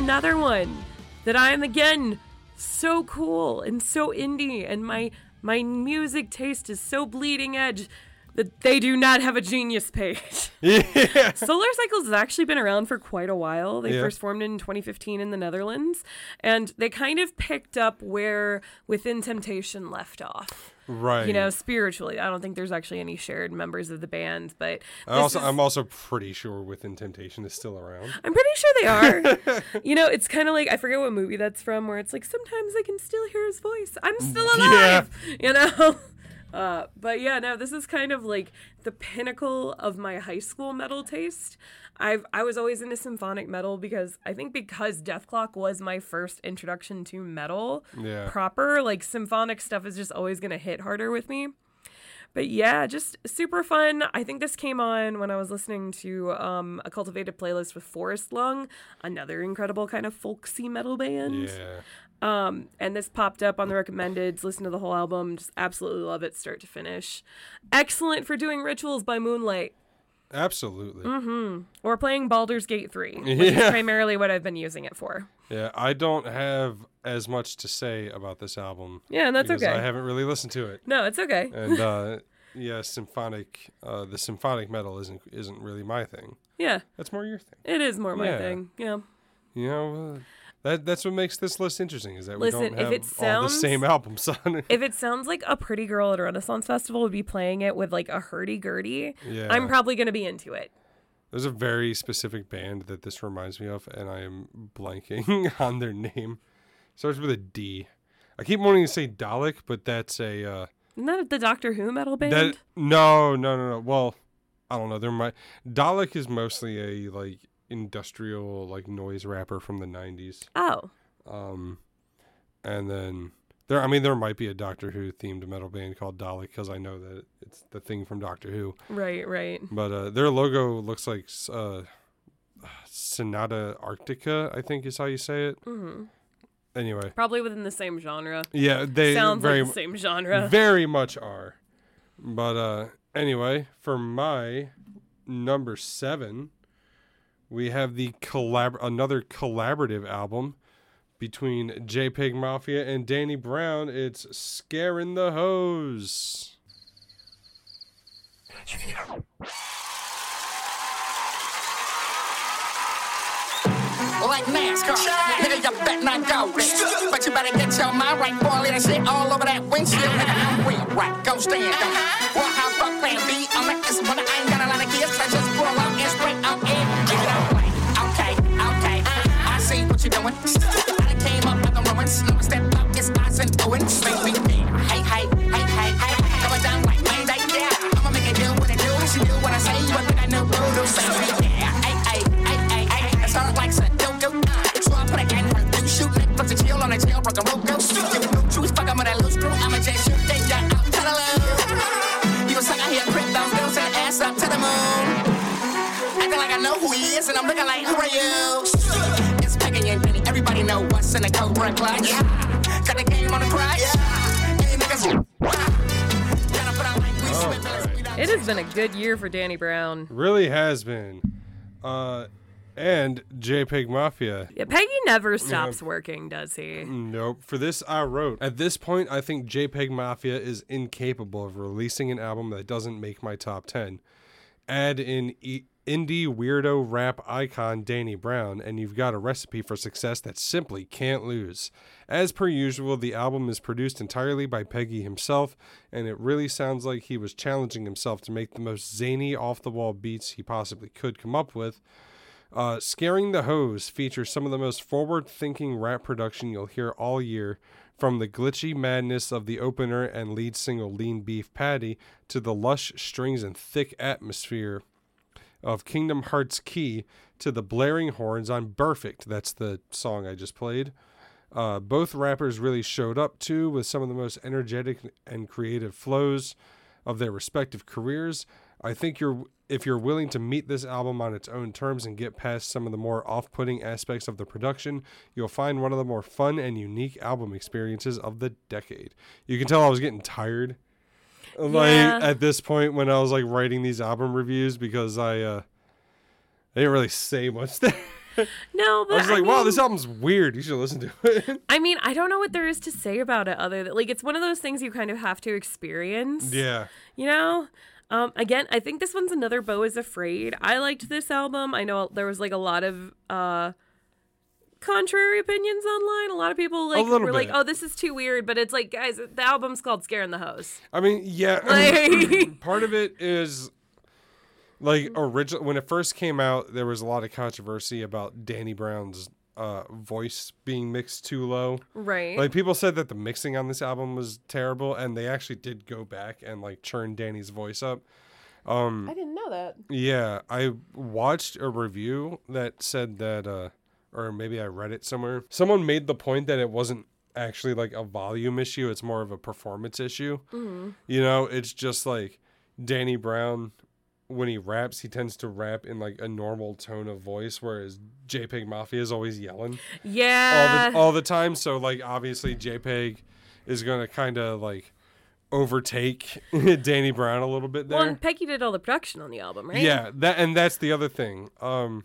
Another one that I am again so cool and so indie, and my my music taste is so bleeding edge that they do not have a genius page. yeah. Solar Cycles has actually been around for quite a while. They Yeah. first formed in 2015 in the Netherlands, and they kind of picked up where Within Temptation left off. Right. You know, spiritually. I don't think there's actually any shared members of the band, but I also, is- I'm also pretty sure Within Temptation is still around. I'm pretty sure they are. you know, it's kind of like I forget what movie that's from, where it's like sometimes I can still hear his voice. I'm still alive. You know. Uh, but yeah, no, this is kind of like the pinnacle of my high school metal taste. I've I was always into symphonic metal because I think because Dethklok was my first introduction to metal Yeah. proper, like symphonic stuff is just always gonna hit harder with me. But yeah, just super fun. I think this came on when I was listening to um, a cultivated playlist with Forest Lung, another incredible kind of folksy metal band. Yeah. Um, and this popped up on the recommendeds. Listen to the whole album. Just absolutely love it, start to finish. Excellent for doing rituals by moonlight Absolutely. Mhm. Or playing Baldur's Gate 3, which is Yeah. primarily what I've been using it for. Yeah. I don't have as much to say about this album. Yeah, and that's because okay. I haven't really listened to it. no, it's okay. And uh, yeah, symphonic, uh, the symphonic metal isn't isn't really my thing. yeah, That's more your thing. it is more my Yeah. thing. Yeah. You know, uh, that that's what makes this list interesting is that we Listen, don't if have it all the same albums on. If it sounds like a pretty girl at a Renaissance festival would be playing it with like a hurdy gurdy, Yeah. I'm probably going to be into it. There's a very specific band that this reminds me of, and I am blanking on their name. Starts with a D. I keep wanting to say Dalek, but that's a uh, Isn't that the Doctor Who metal band? that. No, no, no, no. Well, I don't know. There might Dalek is mostly a like industrial like noise rapper from the '90s. oh, Um, and then there, I mean, there might be a Doctor Who themed metal band called Dalek because I know that it's the thing from Doctor Who. right, right. But uh, their logo looks like uh, Sonata Arctica, I think is how you say it. hmm Anyway, Probably within the same genre. yeah, they Sounds very, like the same genre. very much are. But uh, anyway, for my number seven, we have the collab another collaborative album between JPEG Mafia and Danny Brown. It's "Scaring the Hoes." like NASCAR. Nigga, you bet not go. But you better get your mind right, boy. Let all over that windshield. Nigga, I'm real right. Go stand up. Well, how B? I'm I ain't got flowing. I came up like I'm Rowan. Slow step up, it's odds and Owens. Make me. Hey, hey, hey, hey, hey. I'm a dime like Monday, yeah. I'ma make it do what it do. She do what I say, but like I know who to say. Yeah, hey, hey, hey, hey, hey. I start like a do do. So I put a gun in her loose shoot. Neck fucks a chill on a tail, rock a roll, go shoot. You know, choose fuck, I'm on that loose crew. I'ma just shoot. They got out, tell her love. You a I here, crip, I'm girls the ass up to the moon. Acting like I know who he is, and I'm looking like, who are you? Everybody know what's in the Cobra clutch. Got the game on the crutch. Hey, niggas. Gotta put out like we swim, we don't It has been a good year for Danny Brown. Really has been. Uh, and JPEG Mafia. Yeah, Peggy never stops working, does he? Nope. For this, I wrote. At this point, I think JPEG Mafia is incapable of releasing an album that doesn't make my top 10. Add in e- indie weirdo rap icon Danny Brown, and you've got a recipe for success that simply can't lose. As per usual, the album is produced entirely by Peggy himself, and it really sounds like he was challenging himself to make the most zany, off the wall beats he possibly could come up with. Uh, Scaring the Hoes features some of the most forward thinking rap production you'll hear all year, from the glitchy madness of the opener and lead single Lean Beef Patty to the lush strings and thick atmosphere of Kingdom Hearts Key to the blaring horns on Perfect. That's the song I just played. Uh, both rappers really showed up too with some of the most energetic and creative flows of their respective careers. I think you're if you're willing to meet this album on its own terms and get past some of the more off-putting aspects of the production, you'll find one of the more fun and unique album experiences of the decade. You can tell I was getting tired like Yeah. at this point when I was like writing these album reviews because I uh I didn't really say much there. No, but I was like, wow, mean- this album's weird. You should listen to it. I mean, I don't know what there is to say about it other than like it's one of those things you kind of have to experience. yeah. You know? Um, again, I think this one's another Beau is Afraid. I liked this album. I know there was like a lot of uh contrary opinions online. A lot of people like little were like, "Oh, this is too weird," but it's like, guys, the album's called "Scaring the Hoes." I mean, yeah. Like- part of it is like original when it first came out, there was a lot of controversy about Danny Brown's uh voice being mixed too low. Right. Like people said that the mixing on this album was terrible and they actually did go back and like churn Danny's voice up. Um I didn't know that. Yeah, I watched a review that said that, uh, or maybe I read it somewhere. Someone made the point that it wasn't actually like a volume issue; it's more of a performance issue. You know, it's just like Danny Brown when he raps, he tends to rap in like a normal tone of voice, whereas JPEG Mafia is always yelling all Yeah. the all the time. So like obviously JPEG is gonna kind of like overtake Danny Brown a little bit there. well, and Peggy did all the production on the album, right? Yeah, that and that's the other thing. Um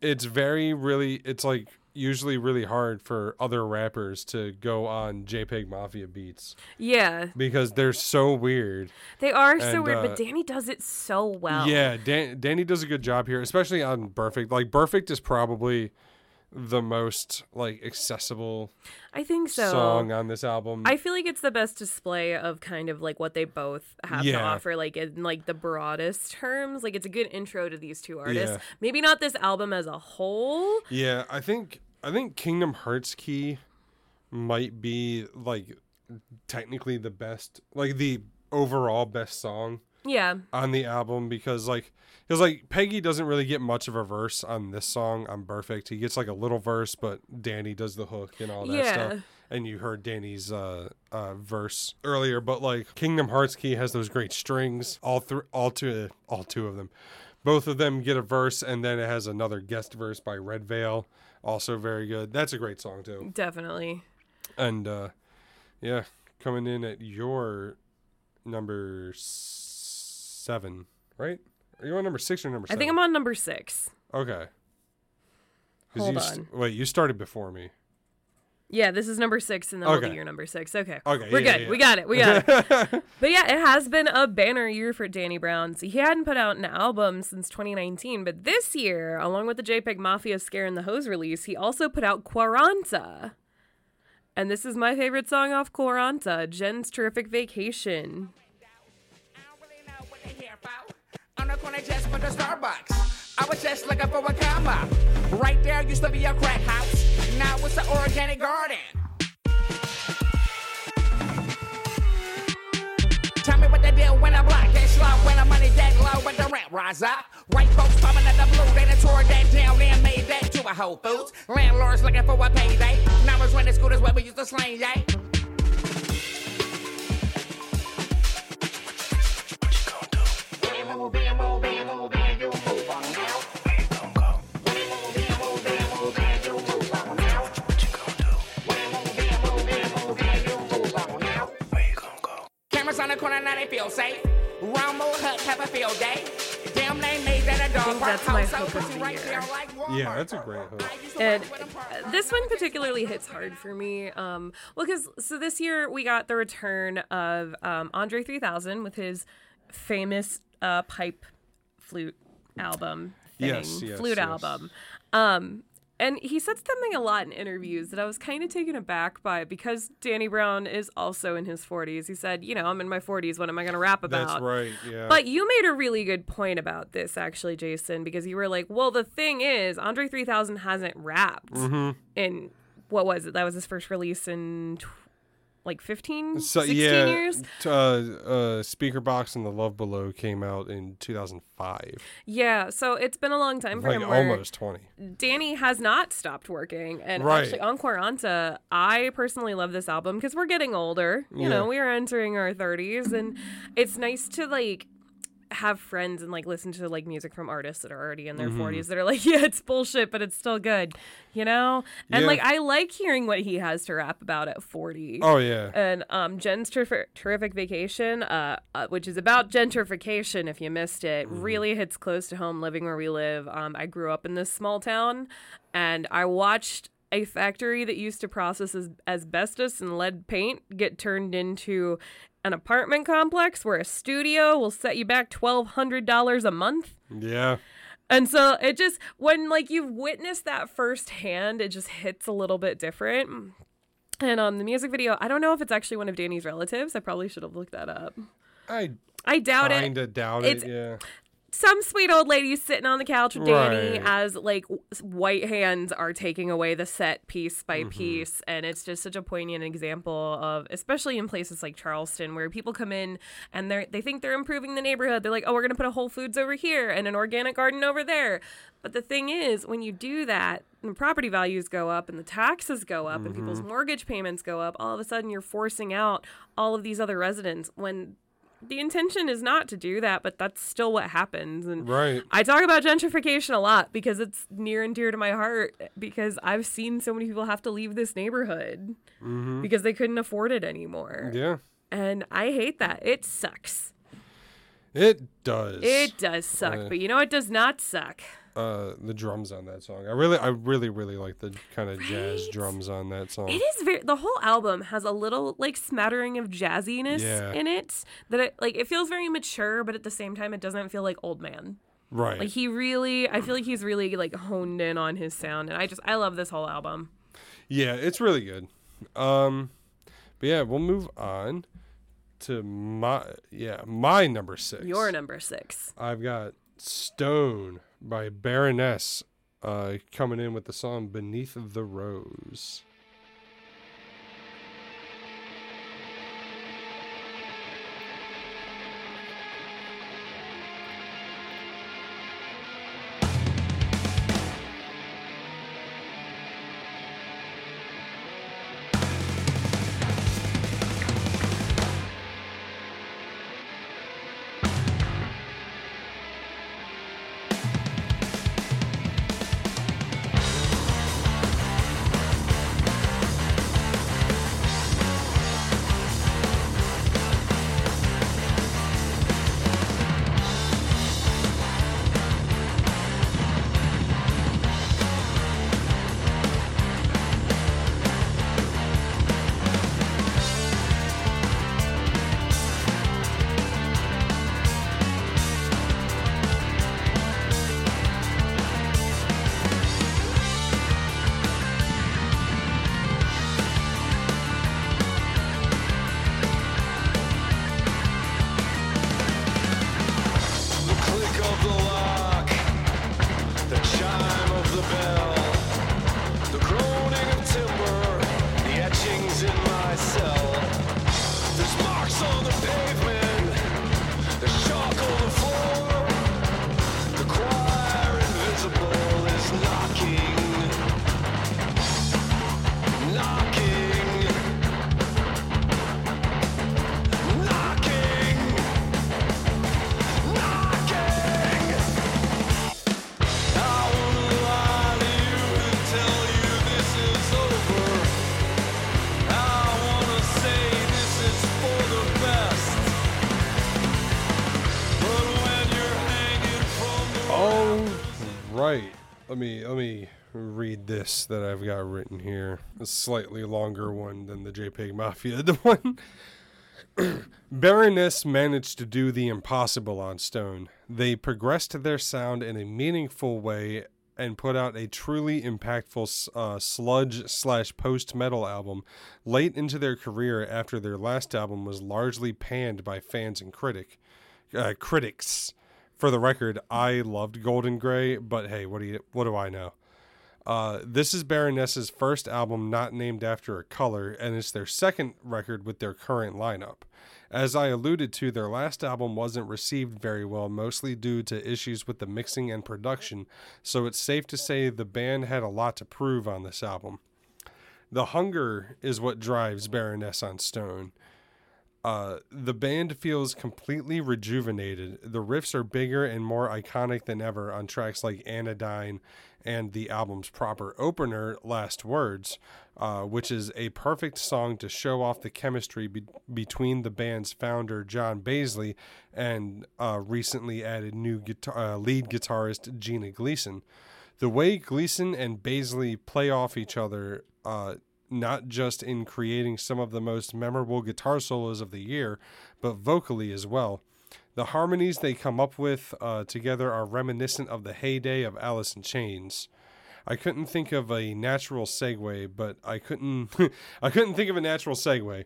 it's very really it's like usually really hard for other rappers to go on JPEG Mafia beats Yeah. because they're so weird. They are so weird, uh, but Danny does it so well. Yeah, Dan- Danny does a good job here, especially on Perfect. Like Perfect is probably the most like accessible I think so. song on this album. I feel like it's the best display of kind of like what they both have to offer, like in like the broadest terms. Like it's a good intro to these two artists. Yeah. Maybe not this album as a whole. Yeah, I think I think Kingdom Hearts Key might be like technically the best, like the overall best song Yeah. on the album because like because like Peggy doesn't really get much of a verse on this song on Perfect. He gets like a little verse, but Danny does the hook and all that Yeah. stuff. And you heard Danny's uh, uh, verse earlier, but like Kingdom Hearts Key has those great strings. All three, all two, all two of them. Both of them get a verse, and then it has another guest verse by redveil, also very good. That's a great song too. Definitely. And uh, yeah, coming in at your number s- seven, right? Are you on number six or number I think I'm on number six. Okay. Hold you st- on. wait, you started before me. Yeah, this is number six, and then we'll Okay. do your number six. Okay. Okay, We're yeah, good. yeah, We got it. We got it. but yeah, it has been a banner year for Danny Brown. So he hadn't put out an album since 2019, but this year, along with the JPEG Mafia Scaring the Hoes release, he also put out Quaranta. And this is my favorite song off Quaranta, Jenn's Terrific Vacation. On corner just for the Starbucks. I was just looking for a come up. Right there used to be a crack house. Now it's an organic garden. Tell me what they do when the block is slow, when the money that low, when the rent rise up. White folks coming at the blue, they done tore that down and made that to a Whole Foods. Landlords looking for a payday. Now it's renting scooters where we used to slang, yay. on the corner, now they feel safe. Round have a field day. Damn, they made that a dog park. That's my hook of the year. Yeah, that's a great hook. And this one particularly hits hard for me. Um, well, because so this year we got the return of um, Andre 3000 with his famous uh, pipe flute album thing, Yes, yes, flute yes. album. Um, and he said something a lot in interviews that I was kind of taken aback by because Danny Brown is also in his 40s. He said, You know, I'm in my 40s. What am I going to rap about? That's right. Yeah. But you made a really good point about this, actually, Jason, because you were like, well, the thing is, Andre 3000 hasn't rapped Mm-hmm. in, what was it? That was his first release in like 15, so 16 yeah, years? uh, uh, Speakerboxxx and the Love Below came out in 2005, Yeah, so it's been a long time for like him. almost 20. Danny has not stopped working. And Right. actually, Quaranta, I personally love this album because we're getting older. You know, we are entering our 30s, and it's nice to like have friends and like listen to like music from artists that are already in their Mm-hmm. 40s that are like, yeah, it's bullshit, but it's still good, you know? And Yeah. like, I like hearing what he has to rap about at 40. Oh yeah. And um, Jenn's Terrif- Terrific Vacation, uh, uh, which is about gentrification, if you missed it, Mm-hmm. really hits close to home living where we live. Um, I grew up in this small town and I watched a factory that used to process as- asbestos and lead paint get turned into an apartment complex where a studio will set you back $1,200 a month. yeah. And so it just when like you've witnessed that firsthand, it just hits a little bit different. And um, the music video, I don't know if it's actually one of Danny's relatives. I probably should have looked that up. I I doubt it. kind of doubt It's- it. Yeah. Some sweet old lady sitting on the couch with Danny Right. as like white hands are taking away the set piece by Mm-hmm. piece, and it's just such a poignant example of, especially in places like Charleston, where people come in and they they think they're improving the neighborhood. They're like, oh, we're gonna put a Whole Foods over here and an organic garden over there. But the thing is, when you do that, the property values go up and the taxes go up and people's Mm-hmm. mortgage payments go up. All of a sudden, you're forcing out all of these other residents when the intention is not to do that, but that's still what happens. And Right. I talk about gentrification a lot because it's near and dear to my heart because I've seen so many people have to leave this neighborhood because they couldn't afford it anymore. Yeah. And I hate that. It sucks. It does. It does suck, Uh, but you know it does not suck. Uh the drums on that song. I really I really really like the kind of jazz drums on that song. It is very the whole album has a little like smattering of jazziness Yeah. in it that it like it feels very mature, but at the same time it doesn't feel like old man. right. Like he really I feel like he's really like honed in on his sound and I just I love this whole album. yeah, it's really good. Um but yeah, we'll move on to my yeah, my number 6. Your number 6. I've got Stone by Baroness uh coming in with the song Beneath the Rose. This that I've got written here. A slightly longer one than the JPEG Mafia the one. Baroness managed to do the impossible on Stone. They progressed their sound in a meaningful way and put out a truly impactful uh, sludge slash post metal album late into their career after their last album was largely panned by fans and critic uh, critics. For the record, I loved Golden Gray, but hey, what do you what do I know? Uh, this is Baroness's first album not named after a color, and it's their second record with their current lineup. As I alluded to, their last album wasn't received very well, mostly due to issues with the mixing and production, so it's safe to say the band had a lot to prove on this album. The hunger is what drives Baroness on Stone. Uh, the band feels completely rejuvenated. The riffs are bigger and more iconic than ever on tracks like Anodyne and the album's proper opener, Last Words, uh, which is a perfect song to show off the chemistry be- between the band's founder, John Baizley, and uh, recently added new guitar- uh, lead guitarist, Gina Gleason. The way Gleason and Baizley play off each other, uh, not just in creating some of the most memorable guitar solos of the year, but vocally as well. The harmonies they come up with uh, together are reminiscent of the heyday of Alice in Chains. I couldn't think of a natural segue, but I couldn't I couldn't think of a natural segue.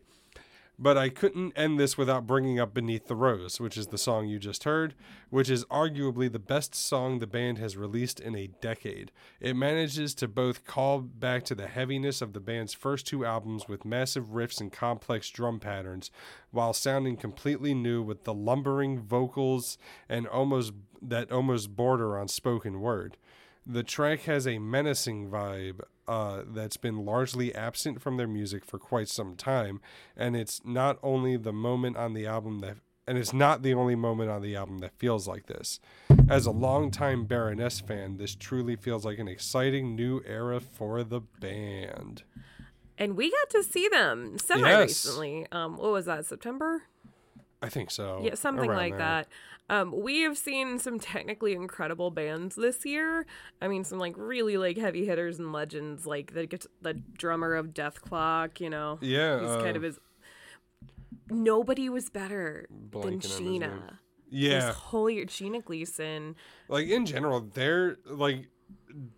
But I couldn't end this without bringing up Beneath the Rose, which is the song you just heard, which is arguably the best song the band has released in a decade. It manages to both call back to the heaviness of the band's first two albums with massive riffs and complex drum patterns, while sounding completely new with the lumbering vocals and almost that almost border on spoken word. The track has a menacing vibe uh, that's been largely absent from their music for quite some time, and it's not only the moment on the album that and it's not the only moment on the album that feels like this. As a longtime Baroness fan, this truly feels like an exciting new era for the band. And we got to see them semi Yes. recently. Um, what was that? September? I think so. Yeah, something around like there. that. Um, we have seen some technically incredible bands this year. I mean, some like really like heavy hitters and legends, like the the drummer of Dethklok. You know, Yeah, he's uh, kind of his. Nobody was better than. Sheena. Yeah, This whole year, Sheena Gleason. like in general, they're like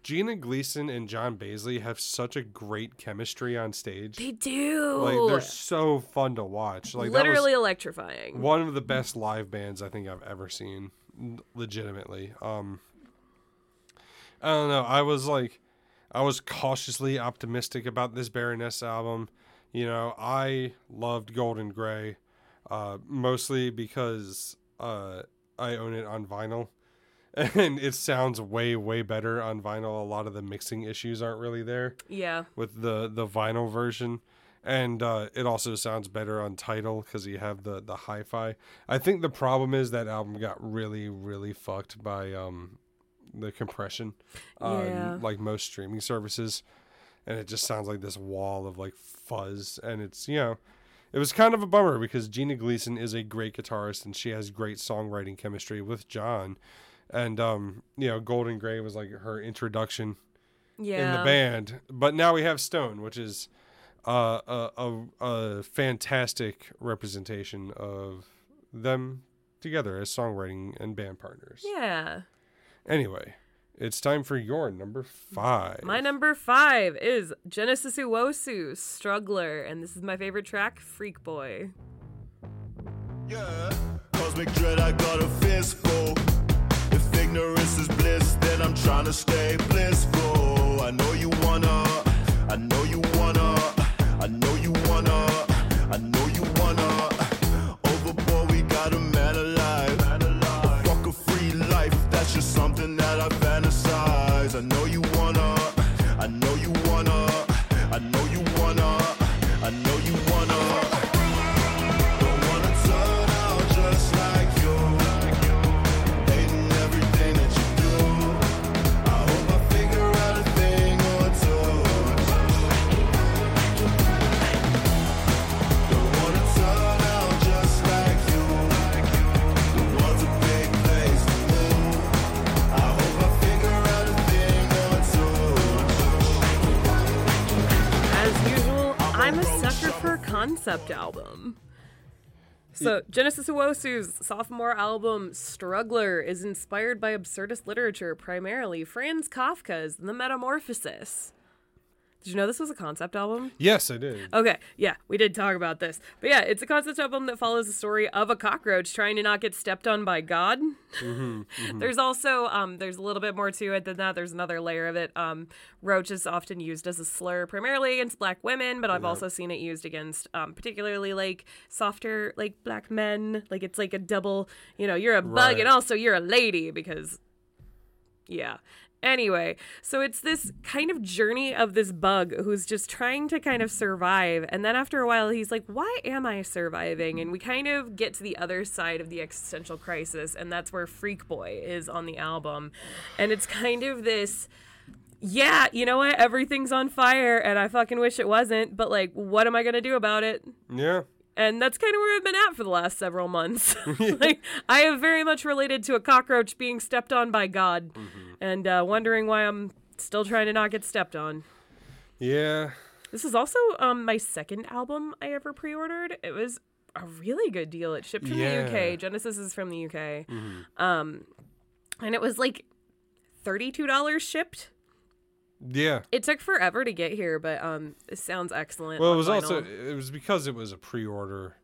Gina Gleason and John Baizley have such a great chemistry on stage. They do. Like they're so fun to watch. Like that was- literally electrifying. one of the best live bands I think I've ever seen, legitimately. Um, I don't know. I was like, I was cautiously optimistic about this Baroness album. You know, I loved Golden Gray, uh, mostly because uh, I own it on vinyl, and it sounds way way better on vinyl. A lot of the mixing issues aren't really there Yeah. with the the vinyl version and uh, it also sounds better on Tidal because you have the the hi-fi i think the problem is that album got really really fucked by um the compression on Yeah. like most streaming services and it just sounds like this wall of like fuzz and it's you know it was kind of a bummer because Gina Gleason is a great guitarist and she has great songwriting chemistry with John and um you know Golden Gray was like her introduction Yeah. in the band. But now we have Stone, which is uh, a, a, a fantastic representation of them together as songwriting and band partners. Yeah. Anyway, it's time for your number five. My number five is Genesis Owusu, Struggler, and this is my favorite track, Freak Boy. Yeah. Cosmic dread, I got a fistful. Ignorance is bliss, then I'm trying to stay blissful. I know you wanna, I know you wanna, concept album. So, Genesis Owusu's sophomore album, Struggler, is inspired by absurdist literature, primarily Franz Kafka's The Metamorphosis. Did you know this was a concept album? Yes, I did. Okay, yeah, we did talk about this. But yeah, it's a concept album that follows the story of a cockroach trying to not get stepped on by God. There's also um there's a little bit more to it than that. There's another layer of it. Um roach is often used as a slur primarily against black women, but I've also seen it used against um particularly like softer like black men. Like it's like a double, you know, you're a bug Right. and also you're a lady because yeah. Anyway, so it's this kind of journey of this bug who's just trying to kind of survive. And then after a while, he's like, Why am I surviving? And we kind of get to the other side of the existential crisis. And that's where Freak Boy is on the album. And it's kind of this. Yeah, you know what? Everything's on fire, and I fucking wish it wasn't. But like, what am I gonna do about it? Yeah. And that's kind of where I've been at for the last several months. like I have very much related to a cockroach being stepped on by God, and uh, wondering why I'm still trying to not get stepped on. Yeah. This is also um, my second album I ever pre-ordered. It was a really good deal. It shipped from Yeah. the UK. Genesis is from the UK, um, and it was like thirty-two dollars shipped. Yeah. It took forever to get here, but um, it sounds excellent. Well, it was also it was because it was a pre-order,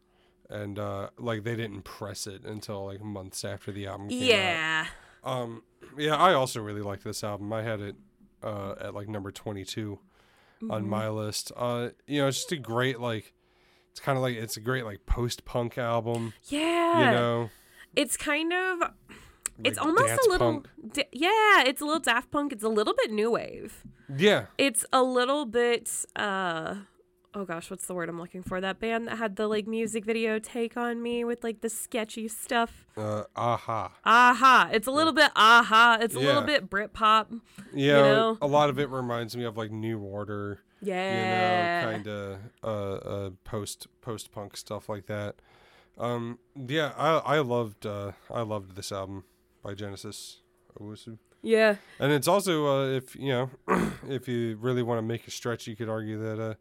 and uh, like they didn't press it until like months after the album came out. yeah. Um, yeah, I also really liked this album. I had it uh, at like number 22 Mm-hmm. on my list. Uh, you know, it's just a great like. It's kind of like it's a great like post-punk album. Yeah. You know, it's kind of it's almost a little punk. d- yeah it's a little daft punk it's a little bit new wave Yeah, it's a little bit uh oh gosh what's the word i'm looking for that band that had the like music video take on me with like the sketchy stuff uh, a-ha. a-ha it's a little bit a-ha it's a little Yeah. bit britpop Yeah, know? a lot of it reminds me of like New Order. yeah you know, kind of uh, uh, post post punk stuff like that. Um, yeah, I I loved uh, I loved this album by Genesis Owusu. yeah And it's also uh, if you know if you really want to make a stretch, you could argue that uh,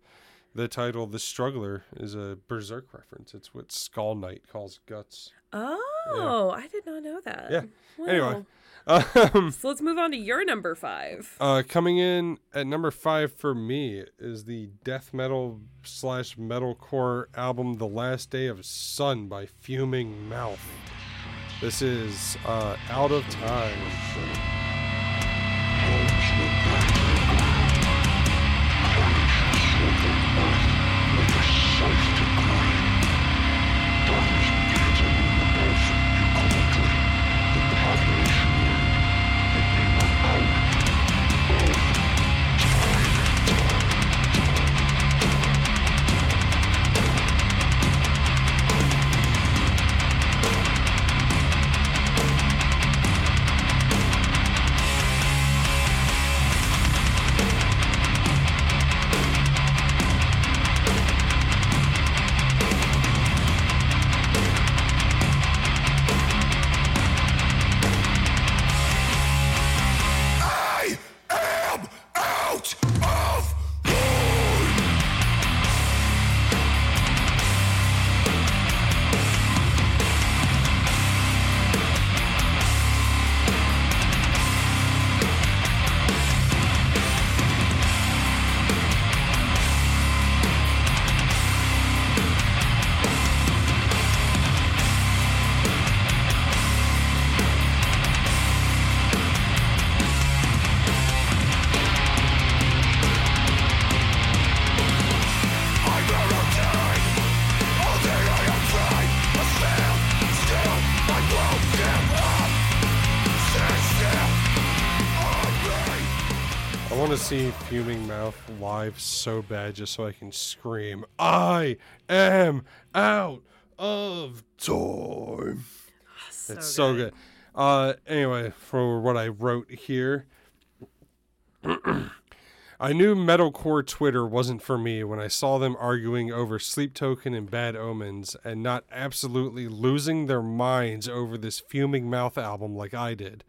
the title "The Struggler" is a Berserk reference. It's what Skull Knight calls guts. oh i did not know that Yeah. Wow. Anyway, um, so let's move on to your number five Uh, coming in at number five for me is the death metal slash metalcore album "The Last Day of Sun" by Fuming Mouth. This is uh, "Out of Time." So bad just so I can scream, "I am out of time." it's so good. Uh, anyway, for what I wrote here, I knew metalcore Twitter wasn't for me when I saw them arguing over Sleep Token and Bad Omens and not absolutely losing their minds over this Fuming Mouth album like I did.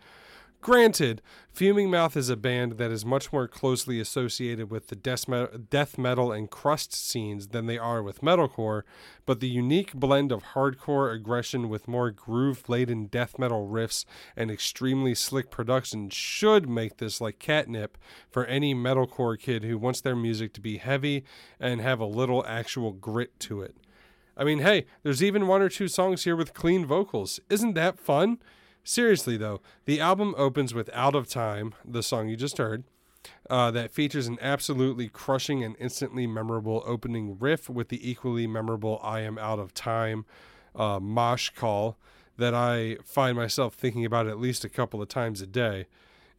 Granted, Fuming Mouth is a band that is much more closely associated with the death metal, and crust scenes than they are with metalcore, but the unique blend of hardcore aggression with more groove laden death metal riffs and extremely slick production should make this like catnip for any metalcore kid who wants their music to be heavy and have a little actual grit to it. I mean, hey, there's even one or two songs here with clean vocals. Isn't that fun? Seriously, though, the album opens with Out of Time, the song you just heard, uh, that features an absolutely crushing and instantly memorable opening riff with the equally memorable I Am Out of Time uh, mosh call that I find myself thinking about at least a couple of times a day.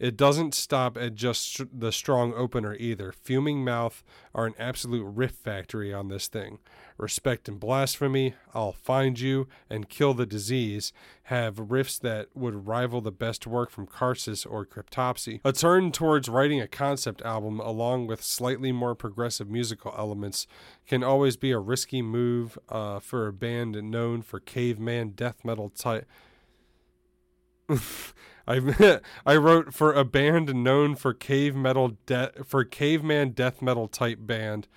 It doesn't stop at just the strong opener either. Fuming Mouth are an absolute riff factory on this thing. Respect and Blasphemy, I'll Find You, and Kill the Disease have riffs that would rival the best work from Karsus or Cryptopsy. A turn towards writing a concept album along with slightly more progressive musical elements can always be a risky move uh, for a band known for caveman death metal type. I I wrote for a band known for cave metal de- for caveman death metal type band,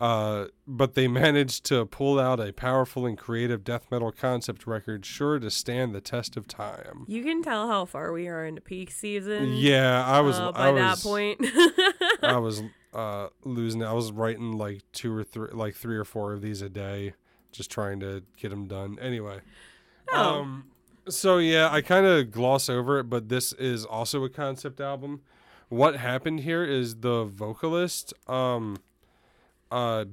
uh, but they managed to pull out a powerful and creative death metal concept record, sure to stand the test of time. You can tell how far we are into peak season. Yeah, I was uh, by I that was point. I was uh, losing. I was writing like two or three, like three or four of these a day, just trying to get them done. Anyway, Oh. um, so yeah, I kind of gloss over it, but this is also a concept album. What happened here is the vocalist, um, uh,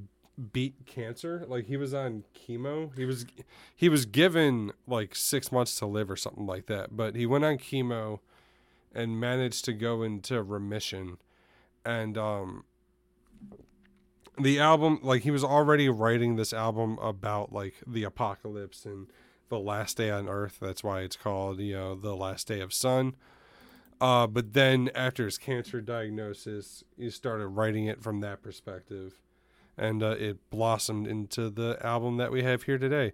beat cancer. Like he was on chemo. He was he was given like six months to live or something like that, but he went on chemo and managed to go into remission. And um the album like he was already writing this album about like the apocalypse and the last day on earth. That's why it's called you know the last day of sun. Uh but then after his cancer diagnosis he started writing it from that perspective and uh, it blossomed into the album that we have here today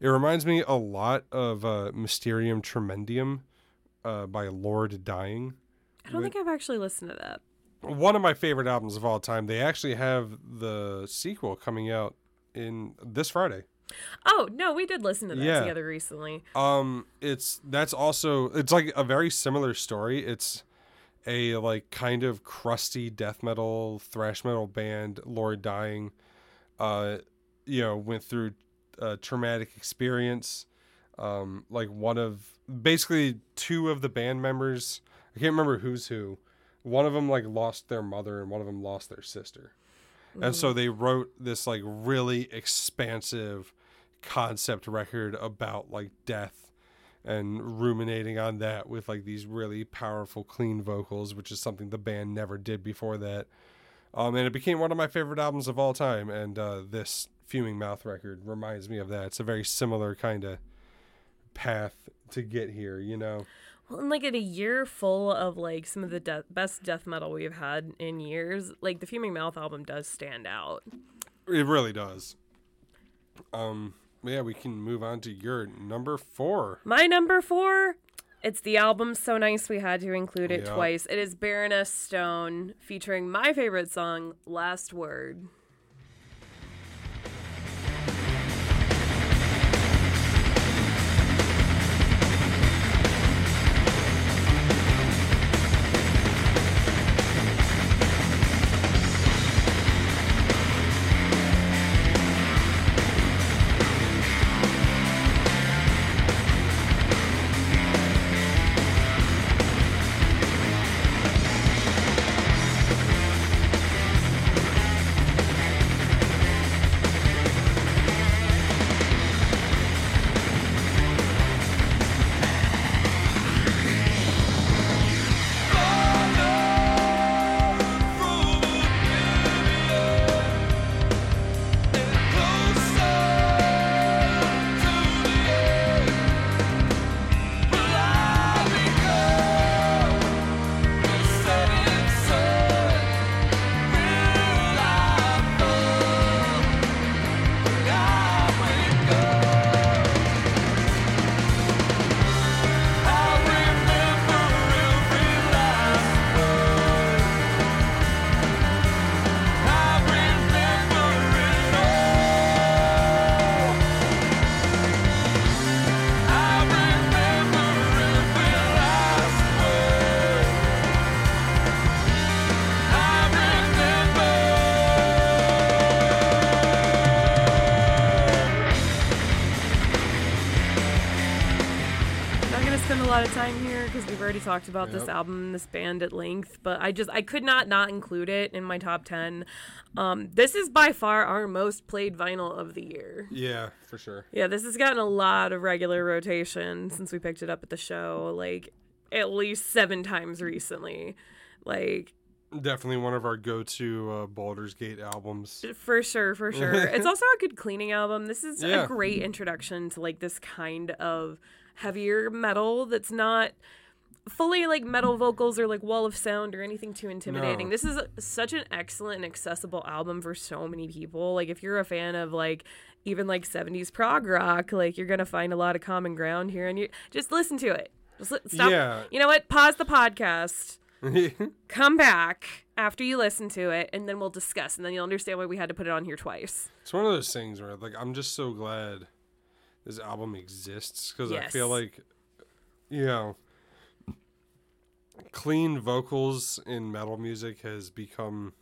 it reminds me a lot of uh mysterium tremendium uh by lord dying I don't think I've actually listened to that. one of my favorite albums of all time. They actually have the sequel coming out in this Friday. Oh no, we did listen to that Yeah. together recently. Um, it's that's also it's like a very similar story. It's a like kind of crusty death metal thrash metal band. Lord Dying, uh, you know, went through a traumatic experience. Um, like one of basically two of the band members. I can't remember who's who. One of them like lost their mother, and one of them lost their sister. And so they wrote this like really expansive concept record about like death and ruminating on that with like these really powerful clean vocals which is something the band never did before that. Um and it became one of my favorite albums of all time and uh this fuming mouth record reminds me of that. It's a very similar kind of path to get here you know? Well, and like in a year full of like some of the de- best death metal we've had in years, like the Fuming Mouth album does stand out. it really does. Um yeah we can move on to your number four My number four, it's the album So Nice We Had to Include It Yeah. Twice. It is Baroness Stone featuring my favorite song, Last Word. Already talked about this Yep. album, this band at length. But I just I could not not include it in my top ten. Um, this is by far our most played vinyl of the year. Yeah, for sure. Yeah, this has gotten a lot of regular rotation since we picked it up at the show. Like at least seven times recently. Like Definitely one of our go-to uh, Baldur's Gate albums. For sure, for sure. it's also a good cleaning album. This is Yeah. a great introduction to like this kind of heavier metal that's not fully like metal vocals or like wall of sound or anything too intimidating. No. This is such an excellent and accessible album for so many people. Like if you're a fan of like even like 70s prog rock, like you're going to find a lot of common ground here and you just listen to it. Just li- stop. Yeah. You know what? Pause the podcast come back after you listen to it and then we'll discuss and then you'll understand why we had to put it on here twice It's one of those things where like I'm just so glad this album exists because I feel like you know clean vocals in metal music has become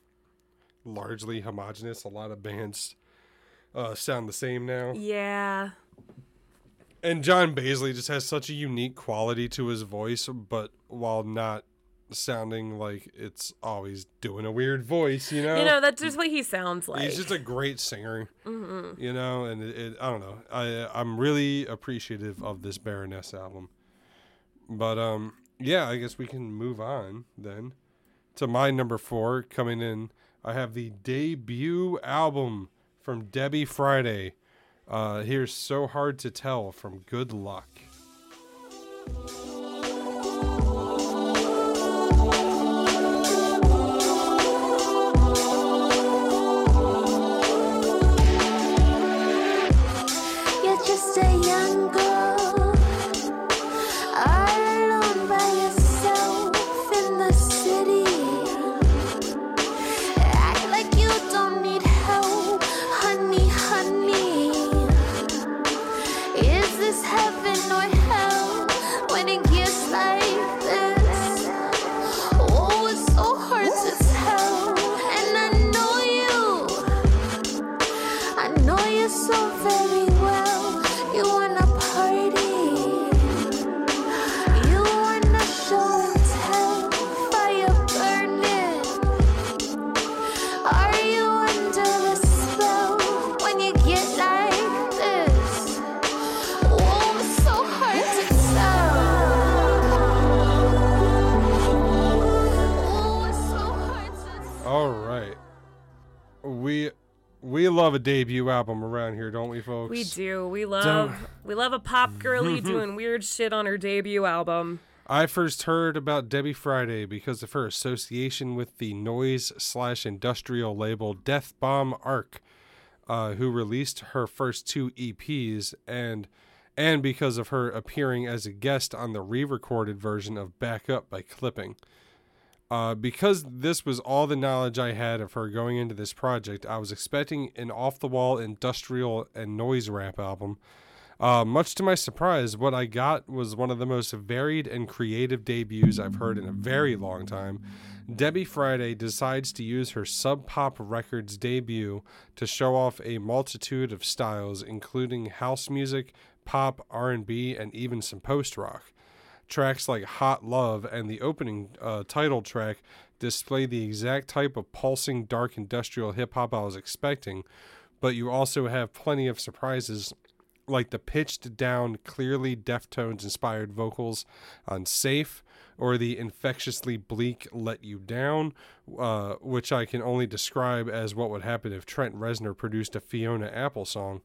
largely homogenous. A lot of bands uh, sound the same now. yeah And John Baizley just has such a unique quality to his voice, but while not sounding like it's always doing a weird voice, you know? you know that's just what he sounds like He's just a great singer, Mm-hmm. you know, and it, it, I don't know. I I'm really appreciative of this Baroness album, but um, yeah, I guess we can move on then to my number four coming in. I have the debut album from Debby Friday. Uh, here's so hard to tell from Good Luck. Love a debut album around here, don't we, folks? we do we love we love a pop girly doing weird shit on her debut album I first heard about Debby Friday because of her association with the noise slash industrial label Death Bomb Arc, uh, who released her first two EPs, and and because of her appearing as a guest on the re-recorded version of Back Up by Clipping. Uh, because this was all the knowledge I had of her going into this project, I was expecting an off the wall industrial and noise rap album. Uh, much to my surprise, what I got was one of the most varied and creative debuts I've heard in a very long time. Debby Friday decides to use her Sub Pop Records debut to show off a multitude of styles, including house music, pop, R&B, and even some post rock. Tracks like Hot Love and the opening uh, title track display the exact type of pulsing dark industrial hip hop I was expecting, but you also have plenty of surprises like the pitched down, clearly Deftones inspired vocals on Safe or the infectiously bleak Let You Down, uh, which I can only describe as what would happen if Trent Reznor produced a Fiona Apple song.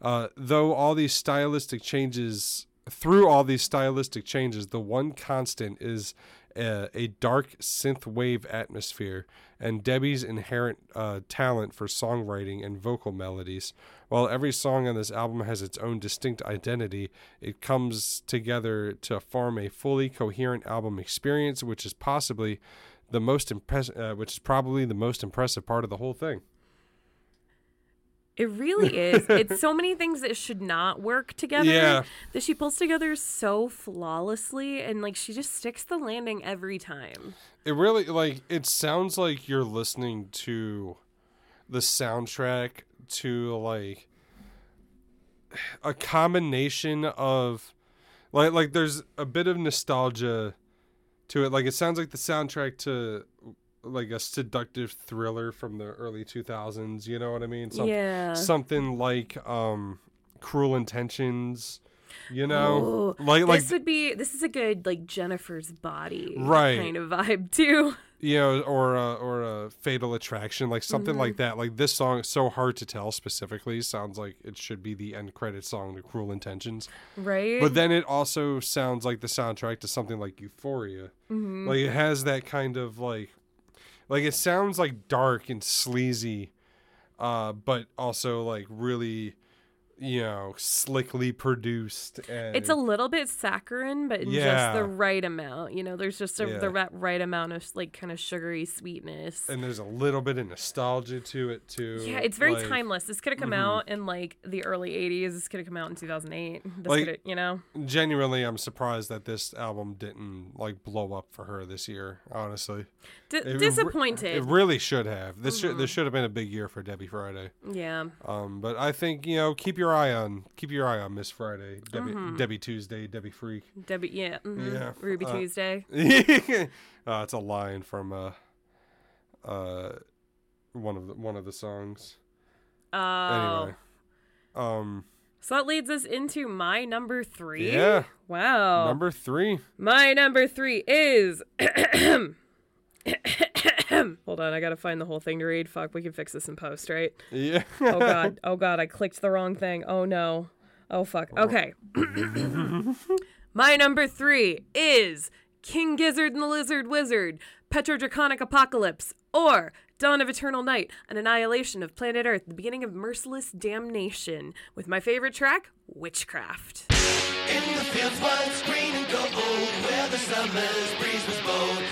Uh, though all these stylistic changes, through all these stylistic changes, the one constant is a, a dark synth wave atmosphere and Debby's inherent uh, talent for songwriting and vocal melodies. While every song on this album has its own distinct identity, it comes together to form a fully coherent album experience, which is possibly the most impress- uh, which is probably the most impressive part of the whole thing. It really is. it's so many things that should not work together Yeah. that she pulls together so flawlessly and like she just sticks the landing every time. It really like it sounds like you're listening to the soundtrack to like a combination of Like like there's a bit of nostalgia to it. Like it sounds like the soundtrack to like a seductive thriller from the early 2000s, you know what I mean? Some- Yeah. Something like um Cruel Intentions, you know? Ooh, like like this would be this is a good like Jennifer's body Right. kind of vibe too. you know, or a, or a Fatal Attraction, like something Mm-hmm. like that. Like this song, so hard to tell specifically, sounds like it should be the end credit song to Cruel Intentions. Right? But then it also sounds like the soundtrack to something like Euphoria. Mm-hmm. Like it has that kind of like, like it sounds like dark and sleazy, uh, but also like really, you know, slickly produced. And it's a little bit saccharine, but in just Yeah. the right amount. You know, there's just a, Yeah. the right, right amount of like kind of sugary sweetness. and there's a little bit of nostalgia to it too. yeah, it's very like- mm-hmm. timeless. This could have come out in like the early '80s. This could have come out in 2008. This Like- could have, you know, genuinely i'm surprised that this album didn't like blow up for her this year honestly D- It- it re- disappointed. it really should have this should Mm-hmm. this should have been a big year for debby friday yeah, um but i think you know keep your eye on keep your eye on miss friday debbie Mm-hmm. debbie tuesday debbie freak Debbie. Yeah, mhm. Yeah, Ruby uh, Tuesday. uh, it's a line from uh uh one of the one of the songs Oh, anyway um so that leads us into my number three. yeah Wow. number three My number three is. Hold on, I gotta find the whole thing to read. Fuck, we can fix this in post, right? yeah Oh god, oh god, I clicked the wrong thing. Oh no. Oh fuck. Okay. My number three is King Gizzard and the Lizard Wizard, Petrodragonic Apocalypse, or Dawn of Eternal Night, an annihilation of planet Earth, the beginning of merciless damnation, with my favorite track, Witchcraft. In the fields once green and gold, oh, where the summer's breeze was bold.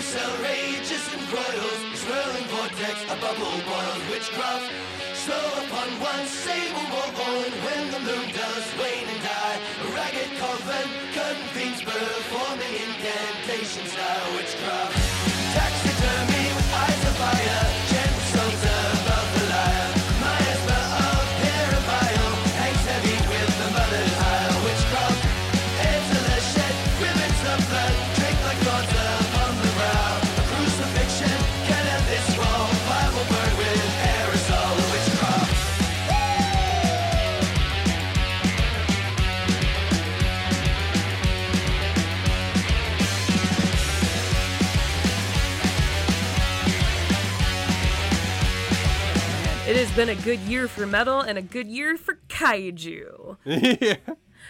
Supercell rages and royals, a swirling vortex, a bubble boils witchcraft. So upon one sable morn, when the moon does wane and die, a ragged coven convenes, performing incantations now witchcraft. Taxidermy has been a good year for metal and a good year for kaiju. yeah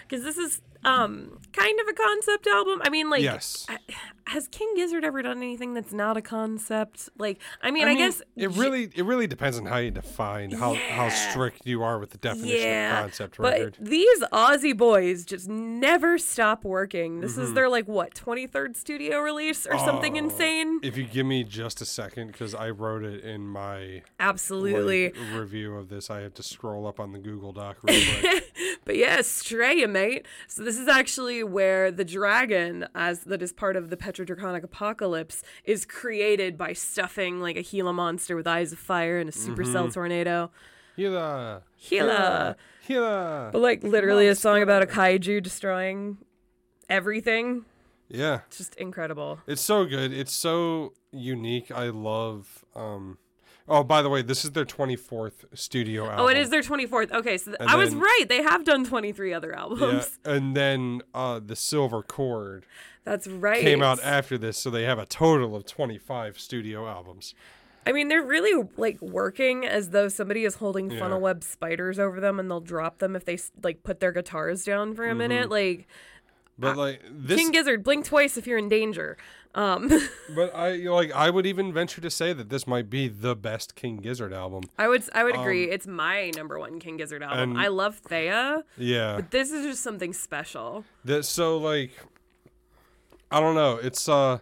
Because this is um kind of a concept album. I mean, like, Yes. I- has King Gizzard ever done anything that's not a concept? Like, I mean, I, guess it really it really depends on how you define how how strict you are with the definition yeah, of concept but record. these Aussie boys just never stop working. This Mm-hmm. is their like what twenty third studio release or something Oh, insane. If you give me just a second, because I wrote it in my Absolutely. review of this, I have to scroll up on the Google Doc real quick. But yeah, Straya, mate. So this is actually where the dragon, as that is part of the Petrodragonic apocalypse, is created by stuffing like a Gila monster with eyes of fire and a supercell Mm-hmm. tornado. Gila. Gila. Hila. But like literally a song about a kaiju destroying everything. Yeah, It's just incredible. it's so good. It's so unique. I love. um Oh, by the way, this is their 24th studio album. Oh, it is their 24th. Okay, so th- I was right. They have done 23 other Yeah, albums. and then uh, the Silver Cord That's right. came out after this, so they have a total of 25 studio albums. I mean, they're really like working as though somebody is holding Yeah. funnel web spiders over them, and they'll drop them if they like put their guitars down for a Mm-hmm. minute. Like But like this, King Gizzard, blink twice if you're in danger. Um, but I like I would even venture to say that this might be the best King Gizzard album. I would I would agree. it's my number one King Gizzard album. Um, and- I love Theia, Yeah. but this is just something special. That so like I don't know. It's uh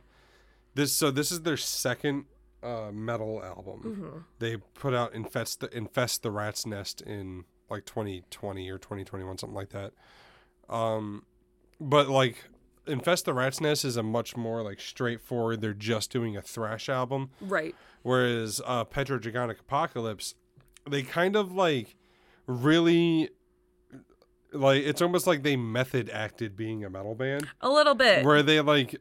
this so this is their second uh metal album. Mm-hmm. They put out Infest the Infest the Rat's Nest in like 2020 or 2021 something like that. Um but like Infest the Rat's Nest is a much more like straightforward they're just doing a thrash album Right. whereas uh Petrodragonic Apocalypse they kind of like really like it's almost like they method acted being a metal band A little bit. where they like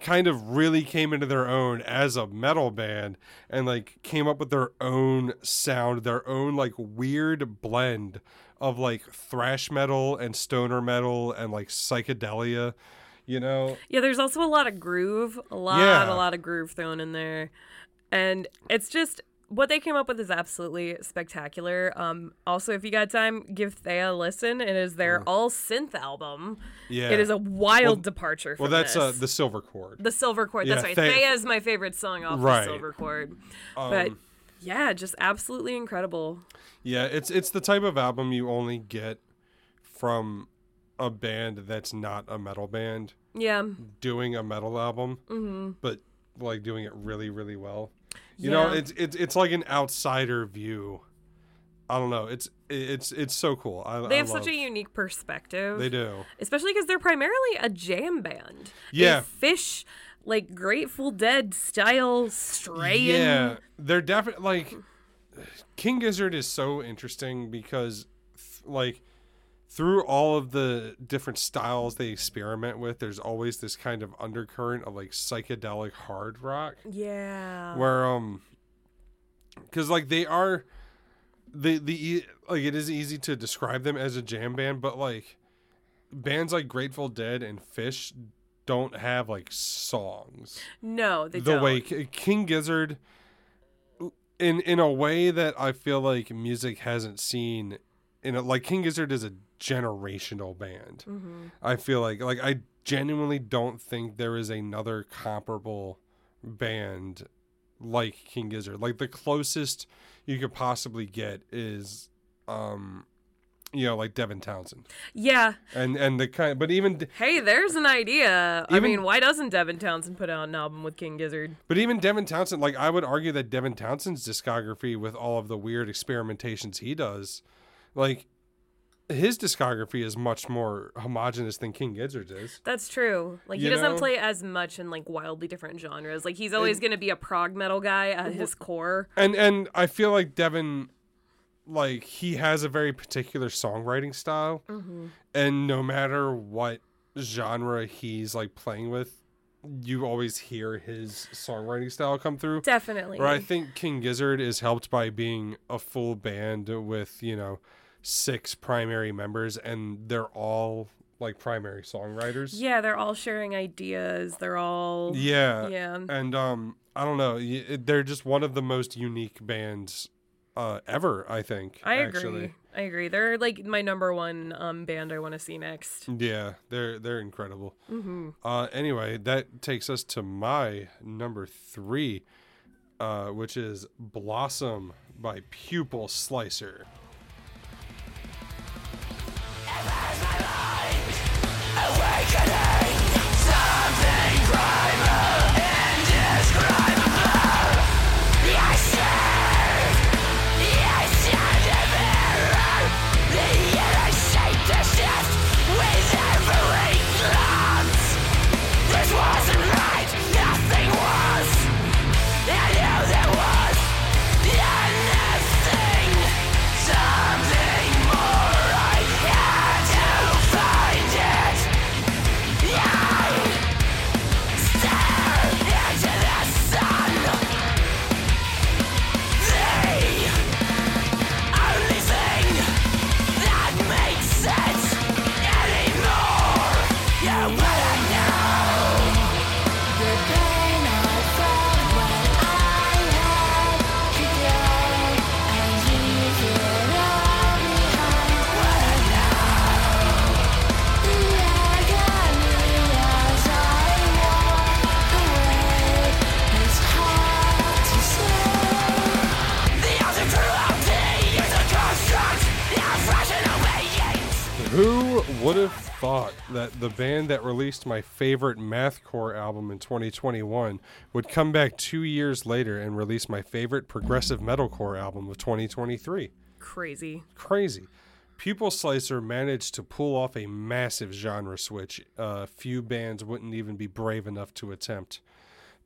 kind of really came into their own as a metal band and like came up with their own sound, their own like weird blend of like thrash metal and stoner metal and like psychedelia, you know? Yeah, there's also a lot of groove, a lot, Yeah. a lot of groove thrown in there, and it's just what they came up with is absolutely spectacular. Um, also, if you got time, give Theia a listen. It is their all synth album. Yeah. It is a wild departure. From Well, that's uh, the silver cord. the Silver Cord. That's Yeah, right. Theia- Theia is my favorite song off Right. the Silver Cord. but Um, yeah, just absolutely incredible. Yeah, it's it's the type of album you only get from a band that's not a metal band Yeah. doing a metal album, hmm but like doing it really, really well. You know, it's it's it's like an outsider view. I don't know. It's it's it's so cool. I, They I have such a unique perspective. They do. especially because they're primarily a jam band. They Yeah. Phish like Grateful Dead style straying. Yeah, they're definitely like King Gizzard is so interesting because th- like through all of the different styles they experiment with, there's always this kind of undercurrent of like psychedelic hard rock Yeah. where um because like they are the the e- like it is easy to describe them as a jam band but like bands like grateful dead and Phish don't have like songs no, they the don't. way king gizzard in in a way that i feel like music hasn't seen in a, like king gizzard is a generational band Mhm. i feel like like i genuinely don't think there is another comparable band like king gizzard like the closest you could possibly get is um you know like devin townsend Yeah. and and the kind but even Hey, there's an idea. I mean, why doesn't Devin Townsend put out an album with King Gizzard? But even Devin Townsend, like I would argue that Devin Townsend's discography, with all of the weird experimentations he does, like his discography is much more homogenous than King Gizzard's is. That's true. Like he doesn't know? play as much in like wildly different genres. Like he's always going to be a prog metal guy at his core. And and I feel like Devin, like he has a very particular songwriting style, Mhm. and no matter what genre he's like playing with, you always hear his songwriting style come through. Definitely. Where I think King Gizzard is helped by being a full band with, you know, six primary members and they're all like primary songwriters. Yeah, they're all sharing ideas. They're all Yeah. Yeah. And um I don't know, they're just one of the most unique bands uh ever, I think. I agree. I agree. They're like my number one um band I want to see next. Yeah, they're they're incredible. Mhm. Uh anyway, that takes us to my number 3 uh which is Blossom by Pupil Slicer. This the band that released my favorite mathcore album in 2021 would come back two years later and release my favorite progressive metalcore album of 2023? Crazy. Crazy. Pupil Slicer managed to pull off a massive genre switch. Uh, few bands wouldn't even be brave enough to attempt.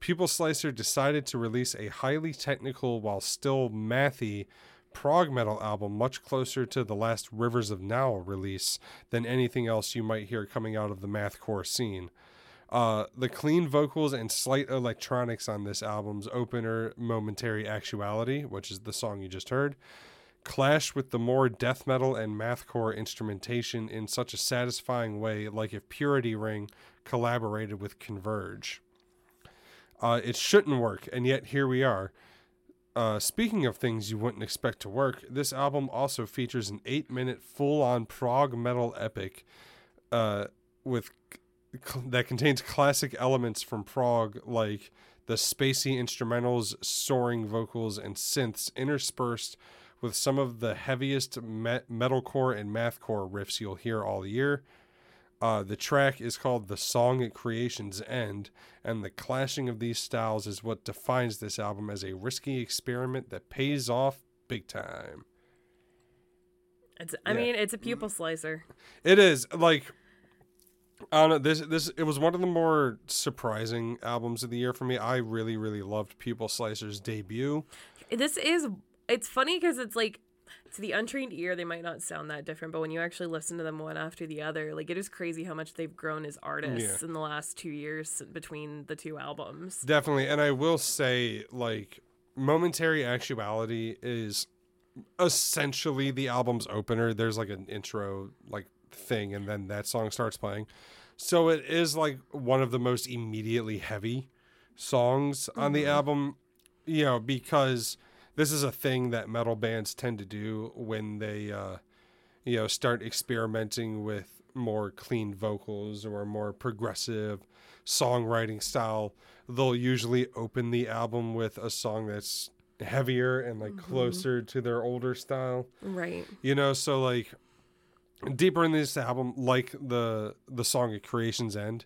Pupil Slicer decided to release a highly technical while still mathy prog metal album much closer to the last Rivers of Nihil release than anything else you might hear coming out of the mathcore scene. Uh, the clean vocals and slight electronics on this album's opener, Momentary Actuality, which is the song you just heard, clash with the more death metal and mathcore instrumentation in such a satisfying way, like if Purity Ring collaborated with Converge. Uh, it shouldn't work, and yet here we are. Uh, speaking of things you wouldn't expect to work, this album also features an eight minute full on prog metal epic uh, with cl- that contains classic elements from prog like the spacey instrumentals, soaring vocals, and synths interspersed with some of the heaviest me- metalcore and mathcore riffs you'll hear all year. Uh, the track is called The Song at Creation's End, and the clashing of these styles is what defines this album as a risky experiment that pays off big time. It's, I Yeah. mean, it's a pupil slicer. It is like I don't know. This this it was one of the more surprising albums of the year for me. I really really loved Pupil Slicer's debut. This is. It's funny because it's like to the untrained ear, they might not sound that different, but when you actually listen to them one after the other, like it is crazy how much they've grown as artists Yeah. in the last two years between the two albums. Definitely, and I will say like Momentary Actuality is essentially the album's opener. There's like an intro like thing and then that song starts playing. So it is like one of the most immediately heavy songs on the mm-hmm. album, you know, because this is a thing that metal bands tend to do when they uh you know start experimenting with more clean vocals or more progressive songwriting style. They'll usually open the album with a song that's heavier and like closer to their older style. Right. you know so like deeper in this album like the the song at creation's end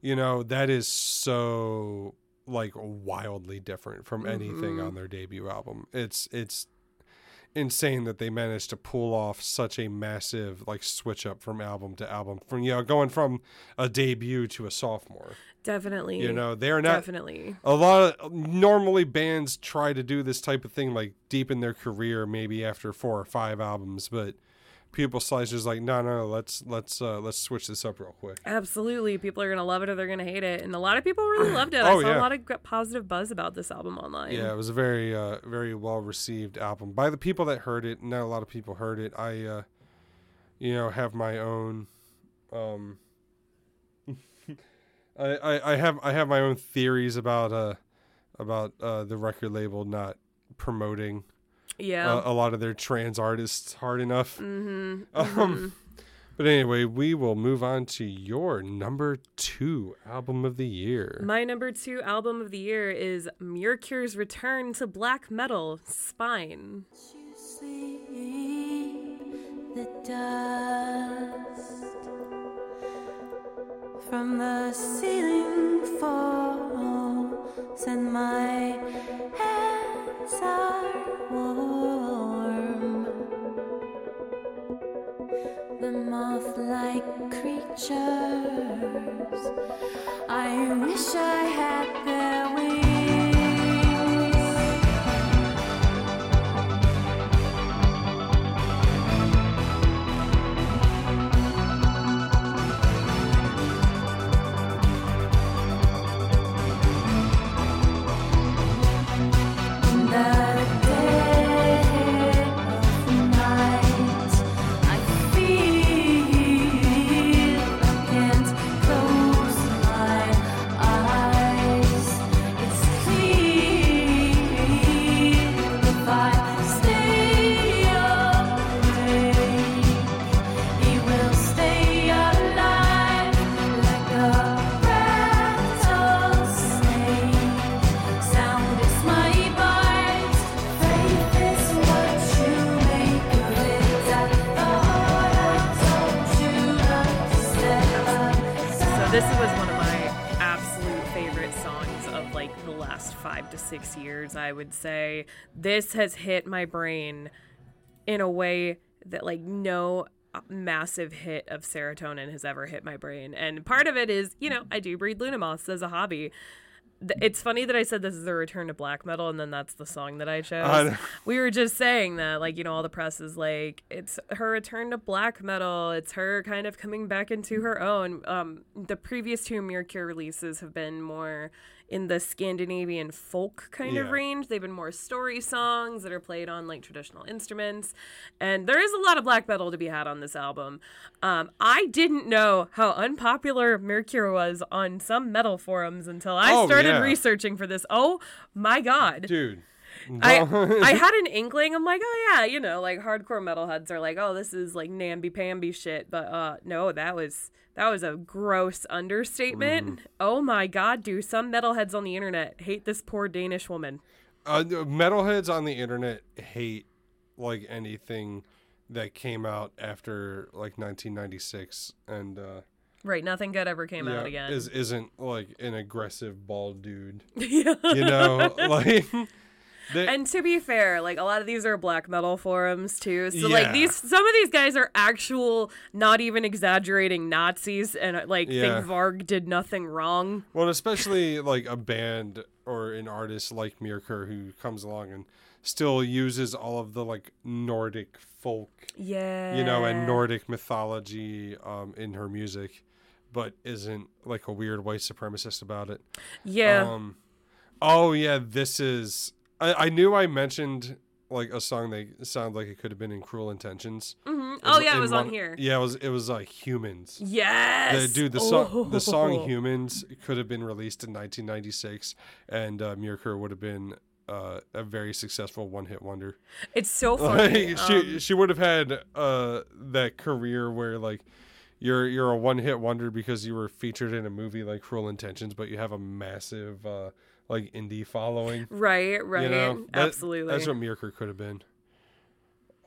you know that is so like wildly different from anything mm-hmm. on their debut album it's it's insane that they managed to pull off such a massive like switch up from album to album from you know going from a debut to a sophomore Definitely. you know they're not Definitely. a lot of normally bands try to do this type of thing like deep in their career maybe after four or five albums but Pupil Slicer's like no no let's let's uh let's switch this up real quick Absolutely. People are going to love it or they're going to hate it. And a lot of people really loved it. Oh, I saw yeah. a lot of positive buzz about this album online. yeah it was a very uh very well received album by the people that heard it not a lot of people heard it i uh you know have my own um I, I i have i have my own theories about uh about uh the record label not promoting Yeah. uh, a lot of their trans artists hard enough mm-hmm. um but anyway we will move on to your number two album of the year My number two album of the year is Myrkur's return to black metal, Spine. the dust from the ceiling falls, and my hands are warm. The moth like creatures, I wish I had their wings. To six years, I would say. This has hit my brain in a way that like no uh, massive hit of serotonin has ever hit my brain. And part of it is, you know, I do breed lunamoths as a hobby. it's funny that I said this is a return to black metal, and then that's the song that I chose. Know. we were just saying that, like, you know, all the press is like, it's her return to black metal. It's her kind of coming back into her own. Um, the previous two Myrkur releases have been more in the Scandinavian folk kind of range. They've been more story songs that are played on like traditional instruments, and there is a lot of black metal to be had on this album. Um, I didn't know how unpopular Myrkur was on some metal forums until I Oh, started yeah. researching for this. Oh my god! Dude. I I had an inkling. I'm like, oh yeah, you know, like hardcore metalheads are like, oh, this is like namby pamby shit. But uh, no, that was that was a gross understatement. Mm-hmm. Oh my god, do some metalheads on the internet hate this poor Danish woman? uh, metalheads on the internet hate like anything that came out after like 1996 and uh Right, nothing good ever came yeah, out again. is isn't like an aggressive bald dude yeah. you know like they, And to be fair, like a lot of these are black metal forums too. So like these some of these guys are actual not even exaggerating Nazis and uh, like Yeah. think Varg did nothing wrong. well especially like a band or an artist like Myrkur who comes along and still uses all of the like Nordic folk Yeah. you know, and Nordic mythology um, in her music, but isn't like a weird white supremacist about it. Yeah. Um, oh yeah, this is. I, I knew I mentioned like a song that sounded like it could have been in Cruel Intentions. hmm Oh In- yeah, it was on here. Yeah, it was. It was like Humans. Yes. The, dude, the song, the song Oh. "Humans" could have been released in 1996, and uh, would have been uh, a very successful one-hit wonder. It's so funny. Like, she um, she would have had uh that career where like you're you're a one hit wonder because you were featured in a movie like Cruel Intentions, but you have a massive uh like indie following. right, right. You know, That- Absolutely. That's what Myrkur could have been.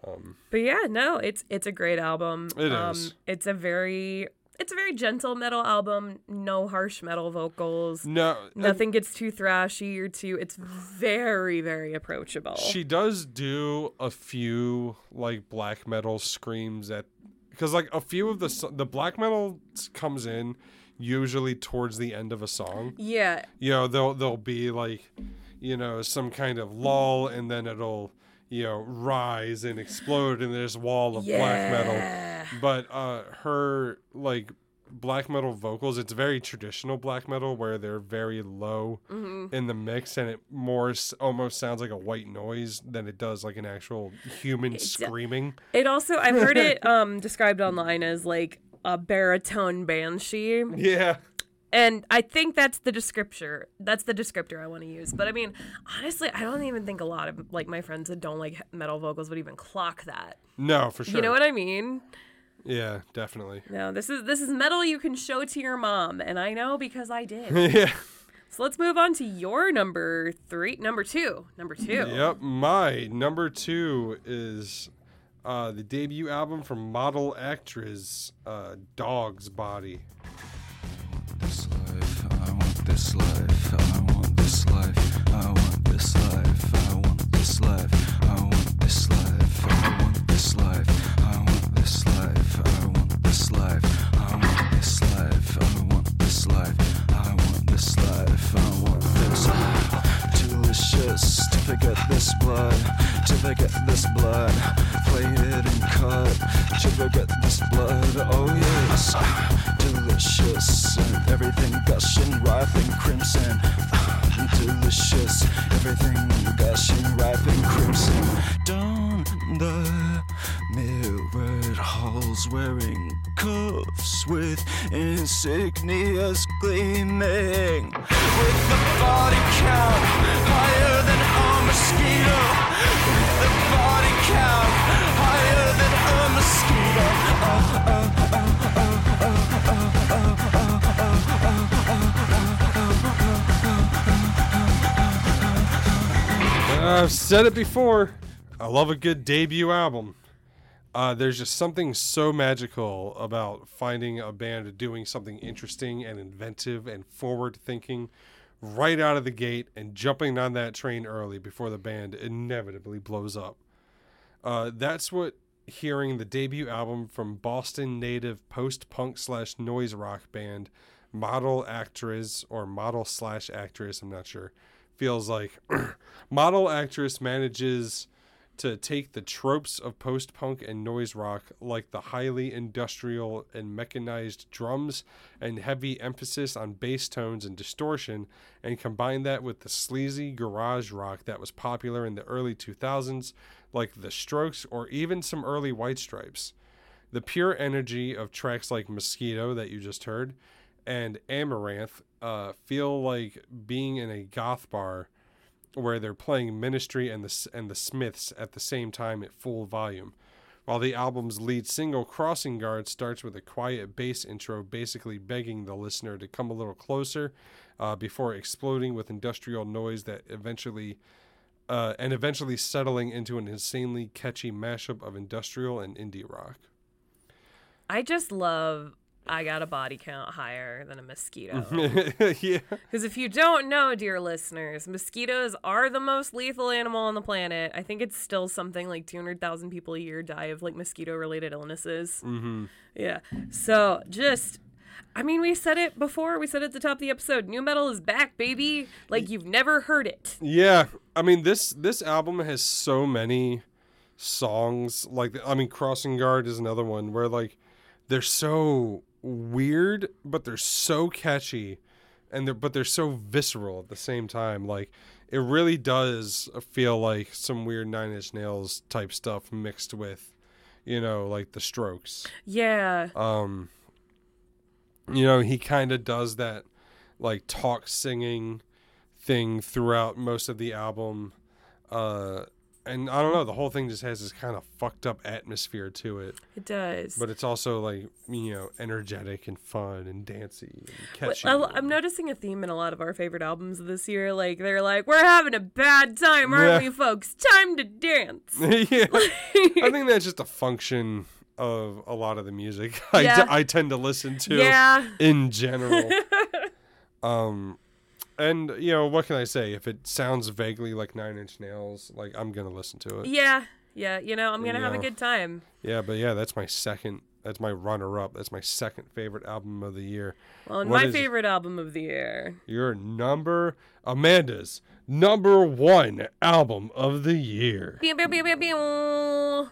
Um, But yeah, no, it's it's a great album. It um, is. It's a very it's a very gentle metal album. No harsh metal vocals. no, Nothing gets too thrashy or too. It's very very approachable. She does do a few like black metal screams at because like a few of the the black metal comes in usually towards the end of a song. yeah, you know they'll they'll be like you know some kind of lull and then it'll you know rise and explode in this wall of black metal but uh her like black metal vocals it's very traditional black metal where they're very low Mm-hmm. in the mix and it more s- almost sounds like a white noise than it does like an actual human screaming It also I've heard it um described online as like a baritone banshee. yeah And I think that's the descriptor. That's the descriptor I want to use. But I mean, honestly, I don't even think a lot of like my friends that don't like metal vocals would even clock that. no for sure You know what I mean? yeah definitely No, this is this is metal you can show to your mom, and I know because I did. yeah so let's move on to your number three, number two, number two. Yep, my number two is uh, the debut album from model actress uh, Dogsbody. this life. I want this life. I want this life. I want this life. I want this life. I want this life. I want this life. I want this life. I want this life. I want this life. I want this life. I want this life. I want this delicious to forget this blood. To forget this blood. Plated and cut. To forget this blood. Oh yes. Delicious. And everything gushing, ripe and crimson. Delicious. Everything gushing, ripe and crimson. Down the mirrored halls wearing cuffs with insignias gleaming. With the body count higher than a mosquito. With the body count higher than a mosquito. I've said it before. I love a good debut album. Uh, there's just something so magical about finding a band doing something interesting and inventive and forward thinking right out of the gate and jumping on that train early before the band inevitably blows up. Uh, that's what hearing the debut album from Boston native post punk slash noise rock band model actress or model slash actress, I'm not sure, feels like model actress manages to take the tropes of post punk and noise rock, like the highly industrial and mechanized drums and heavy emphasis on bass tones and distortion, and combine that with the sleazy garage rock that was popular in the early 2000s, like The Strokes or even some early White Stripes. The pure energy of tracks like Mosquito that you just heard and Amaranth uh, feel like being in a goth bar where they're playing Ministry and the and the Smiths at the same time at full volume. While the album's lead single Crossing Guard starts with a quiet bass intro basically begging the listener to come a little closer uh, before exploding with industrial noise that eventually uh, and eventually settling into an insanely catchy mashup of industrial and indie rock. I just love I got a body count higher than a mosquito. yeah. Because if you don't know, dear listeners, mosquitoes are the most lethal animal on the planet. I think it's still something like 200,000 people a year die of like mosquito related illnesses. Mm-hmm. Yeah. So just. I mean, we said it before. We said it at the top of the episode. Nu metal is back, baby. Like you've never heard it. Yeah, I mean this this album has so many songs. Like I mean, Crossing Guard is another one where like they're so weird, but they're so catchy, and they're but they're so visceral at the same time. Like it really does feel like some weird Nine Inch Nails type stuff mixed with, you know, like the Strokes. Yeah. Um, you know, he kind of does that like talk singing thing throughout most of the album. Uh, and I don't know, the whole thing just has this kind of fucked up atmosphere to it. It does. But it's also like, you know, energetic and fun and dancey and catchy. I- I'm noticing a theme in a lot of our favorite albums this year. Like they're like, "We're having a bad time, aren't Yeah. we, folks? Time to dance." yeah. I think that's just a function of a lot of the music I, Yeah. I tend to listen to Yeah. in general. um, and you know what can I say? If it sounds vaguely like Nine Inch Nails, like I'm gonna listen to it. yeah, yeah. You know, I'm gonna have a good time. Yeah, but yeah, that's my second. That's my runner-up. That's my second favorite album of the year. Well, and What my favorite album of the year. Your number, Amanda's number one album of the year. Pew, pew, pew, pew, pew.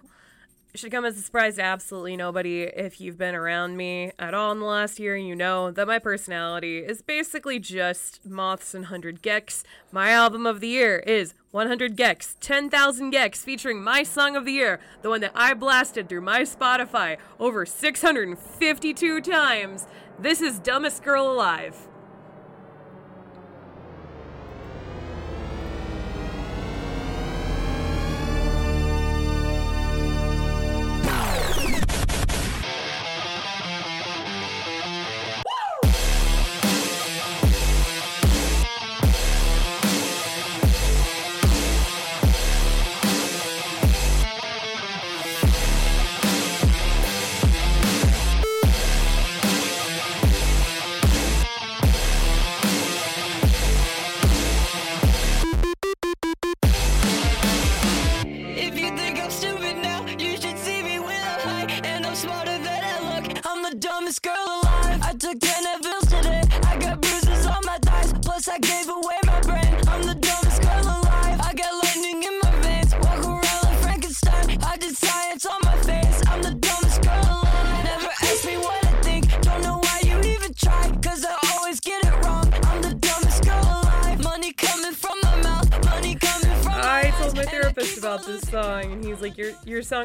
Should come as a surprise to absolutely nobody. If you've been around me at all in the last year, you know that my personality is basically just moths and 100 gecs. My album of the year is 100 gecs, 10,000 gecs, featuring my song of the year, the one that I blasted through my Spotify over 652 times. This is Dumbest Girl Alive.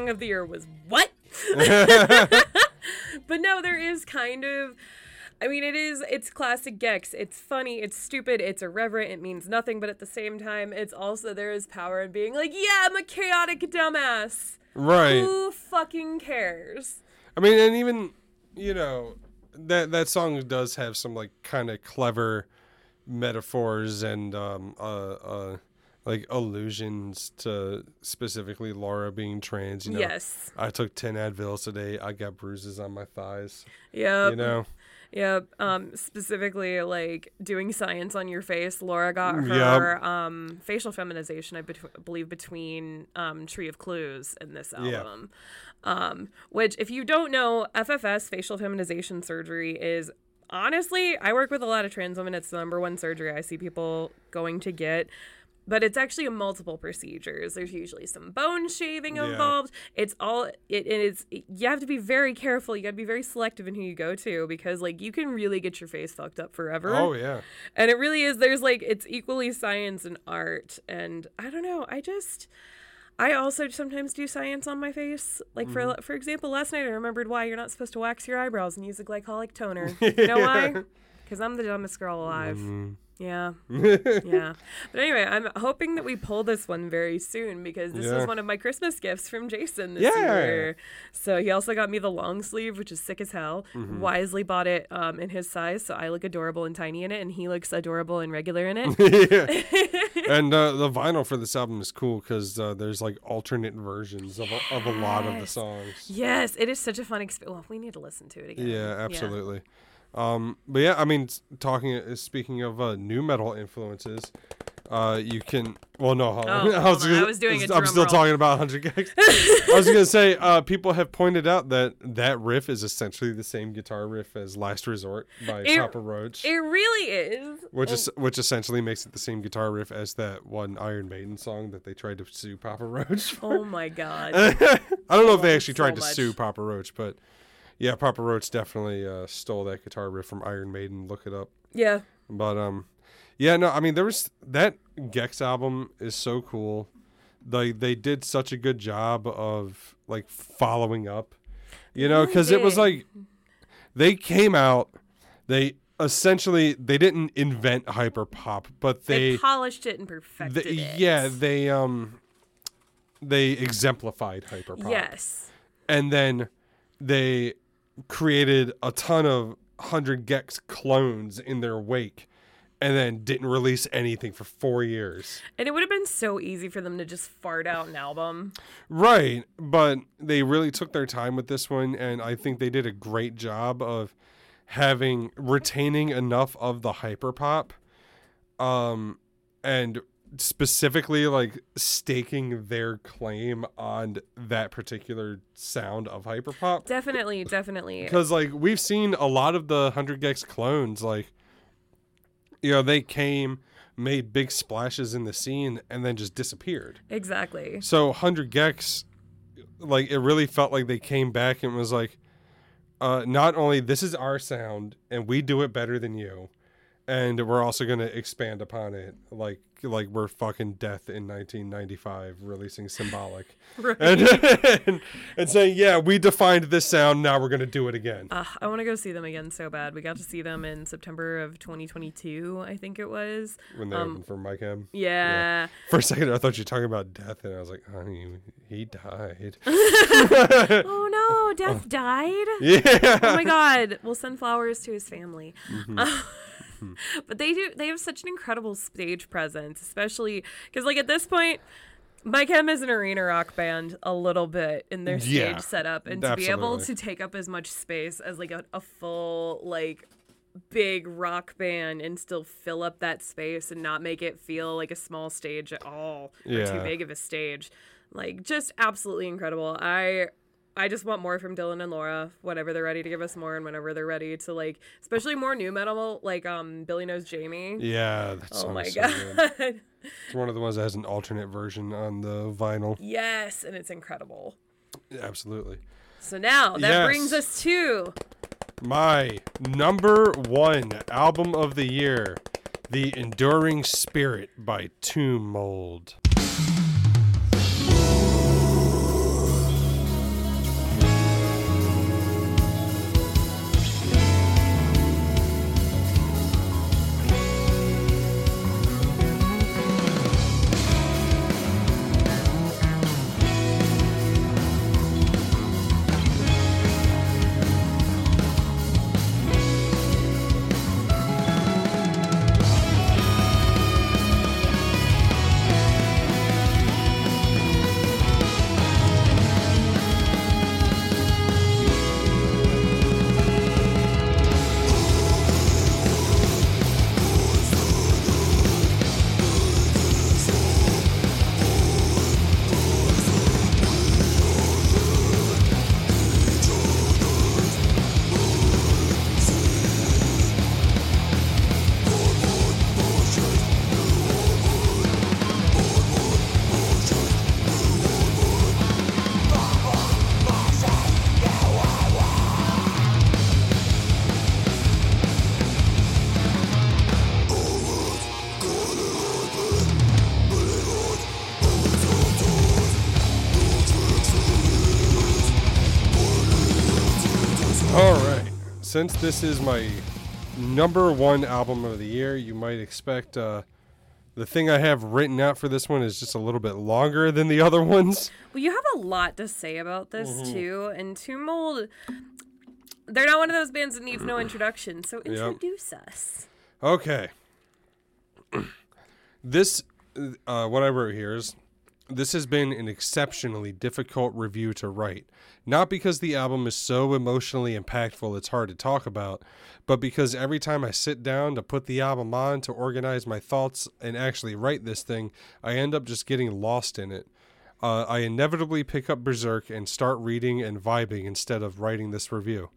Song of the year was what?" but no, there is kind of. I mean, it is. It's classic gecs. It's funny. It's stupid. It's irreverent. It means nothing. But at the same time, it's also there is power in being like, "Yeah, I'm a chaotic dumbass." Right. Who fucking cares? I mean, and even you know that that song does have some like kind of clever metaphors and um uh uh like allusions to specifically Laura being trans. You know, Yes. I took ten Advils today. I got bruises on my thighs. Yep. You know. Yep. Um, specifically, like doing science on your face. Laura got Yep. her um, facial feminization, I bet- believe, between um, Tree of Clues and this Yeah. album. Um, which, if you don't know, FFS, facial feminization surgery, is honestly, I work with a lot of trans women. It's the number one surgery I see people going to get. But it's actually multiple procedures. There's usually some bone shaving Yeah. involved. It's all it, it is. You have to be very careful. You got to be very selective in who you go to because like you can really get your face fucked up forever. Oh yeah. And it really is. There's like, it's equally science and art. And I don't know. I just, I also sometimes do science on my face. Like, for Mm-hmm. for example, last night I remembered why you're not supposed to wax your eyebrows and use a glycolic toner. You know why? Because I'm the dumbest girl alive. Mm-hmm. Yeah. yeah. But anyway, I'm hoping that we pull this one very soon because this Yeah. was one of my Christmas gifts from Jason this Yeah. year. So he also got me the long sleeve, which is sick as hell. Mm-hmm. Wisely bought it um, in his size, so I look adorable and tiny in it, and he looks adorable and regular in it. yeah. and uh, the vinyl for this album is cool because uh, there's like alternate versions of a, of a lot of the songs. yes, it is such a fun experience. Well, we need to listen to it again. Yeah, absolutely. Um, but yeah, I mean, talking uh, speaking of uh, nu metal influences, uh, you can. Well, no, hold on. Oh, hold on, I was doing I'm still roll. talking about Hundred gecs. I was gonna say, uh, people have pointed out that that riff is essentially the same guitar riff as "Last Resort" by It- Papa Roach, It really is. which is which essentially makes it the same guitar riff as that one Iron Maiden song that they tried to sue Papa Roach. for. Oh my god. I don't know if they Oh, actually so tried to much. sue Papa Roach, but yeah, Papa Roach definitely uh, stole that guitar riff from Iron Maiden. Look it up. yeah. But um, yeah, no, I mean there was that gecs album is so cool. They they did such a good job of like following up, you know, because it was like they came out, they essentially they didn't invent hyper pop, but They, they, polished it and perfected they it. yeah they um they exemplified hyper pop Yes. and then they created a ton of 100 gecs clones in their wake and then didn't release anything for four years And it would have been so easy for them to just fart out an album. right but they really took their time with this one and i think they did a great job of having retaining enough of the hyper pop um and specifically like staking their claim on that particular sound of hyperpop Definitely, definitely. because like we've seen a lot of the 100 gecs clones like you know they came made big splashes in the scene and then just disappeared Exactly. so 100 gecs like it really felt like they came back and was like uh not only this is our sound and we do it better than you and we're also going to expand upon it like like we're fucking death in 1995 releasing symbolic Right. and, and, and saying yeah we defined this sound now we're to do it again Ugh, I want to go see them again so bad. We got to see them in September of 2022, I think it was. when they um, opened for My Chem Yeah. For a second, I thought you were talking about death, and I was like, honey, he died. Oh no, Death died. Yeah. Oh my god. We'll send flowers to his family. Mm-hmm. but they do. They have such an incredible stage presence, especially because, like, at this point. My Chem is an arena rock band a little bit in their stage Yeah, setup, and to be able to take up as much space as like a, a full like big rock band and still fill up that space and not make it feel like a small stage at all or too big of a stage, like just absolutely incredible. I I just want more from Dylan and Laura whenever they're ready to give us more and whenever they're ready to like especially more nu metal like um Billy Knows Jamie. Yeah, that Oh my so god. good. It's one of the ones that has an alternate version on the vinyl. yes, and it's incredible. Absolutely. So now that Yes. brings us to My number one album of the year, The Enduring Spirit by Tomb Mold. Since this is my number one album of the year, you might expect uh, the thing I have written out for this one is just a little bit longer than the other ones. Well, you have a lot to say about this Mhm. too, and Tomb Mold. They're not one of those bands that needs no introduction, so Yep. introduce us. Okay. this, uh, what I wrote here is this has been an exceptionally difficult review to write. Not because the album is so emotionally impactful it's hard to talk about, but because every time I sit down to put the album on to organize my thoughts and actually write this thing, I end up just getting lost in it. Uh, I inevitably pick up Berserk and start reading and vibing instead of writing this review.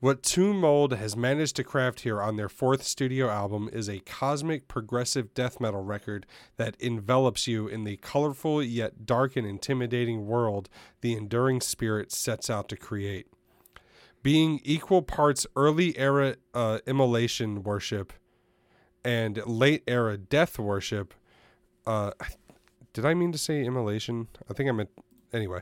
What Tomb Mold has managed to craft here on their fourth studio album is a cosmic progressive death metal record that envelops you in the colorful yet dark and intimidating world the enduring spirit sets out to create. Being equal parts early era uh, immolation worship and late era death worship, uh, did I mean to say immolation? I think I meant anyway.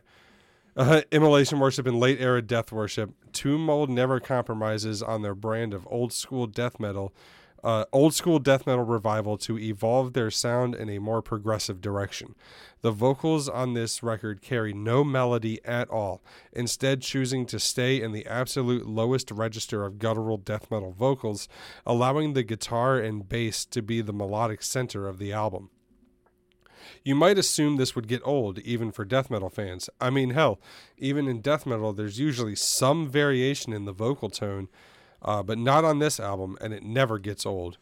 Uh, immolation worship and late era death worship. Tomb Mold never compromises on their brand of old school death metal, uh, old school death metal revival to evolve their sound in a more progressive direction. The vocals on this record carry no melody at all, instead, choosing to stay in the absolute lowest register of guttural death metal vocals, allowing the guitar and bass to be the melodic center of the album. You might assume this would get old, even for death metal fans. I mean, hell, even in death metal, there's usually some variation in the vocal tone, uh, but not on this album, and it never gets old.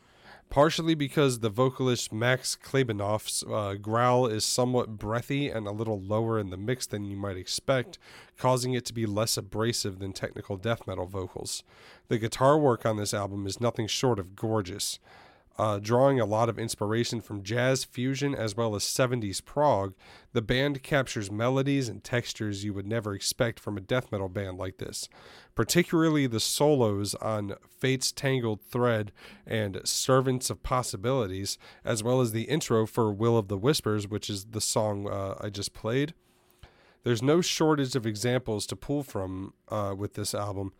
Partially because the vocalist Max Klebanoff's uh, growl is somewhat breathy and a little lower in the mix than you might expect, causing it to be less abrasive than technical death metal vocals. The guitar work on this album is nothing short of gorgeous uh, drawing a lot of inspiration from jazz fusion as well as 70s prog, the band captures melodies and textures you would never expect from a death metal band like this. Particularly the solos on Fate's Tangled Thread and Servants of Possibilities, as well as the intro for Will of the Whispers, which is the song uh, I just played. There's no shortage of examples to pull from uh, with this album.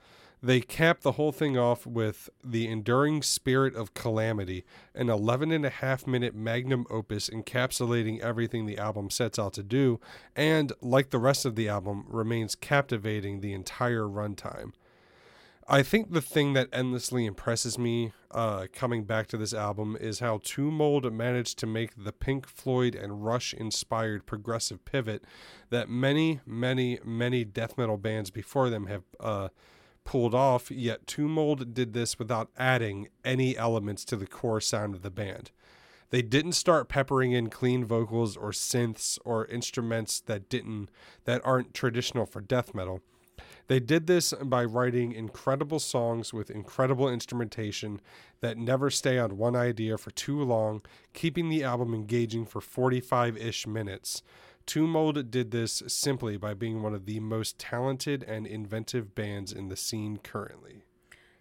They cap the whole thing off with The Enduring Spirit of Calamity, an 11 and a half minute magnum opus encapsulating everything the album sets out to do, and, like the rest of the album, remains captivating the entire runtime. I think the thing that endlessly impresses me uh, coming back to this album is how Tomb Mold managed to make the Pink Floyd and Rush inspired progressive pivot that many, many, many death metal bands before them have uh, pulled off, yet Tomb Mold did this without adding any elements to the core sound of the band. They didn't start peppering in clean vocals or synths or instruments that didn't that aren't traditional for death metal. They did this by writing incredible songs with incredible instrumentation that never stay on one idea for too long, keeping the album engaging for 45 ish minutes. Tomb Mold did this simply by being one of the most talented and inventive bands in the scene currently.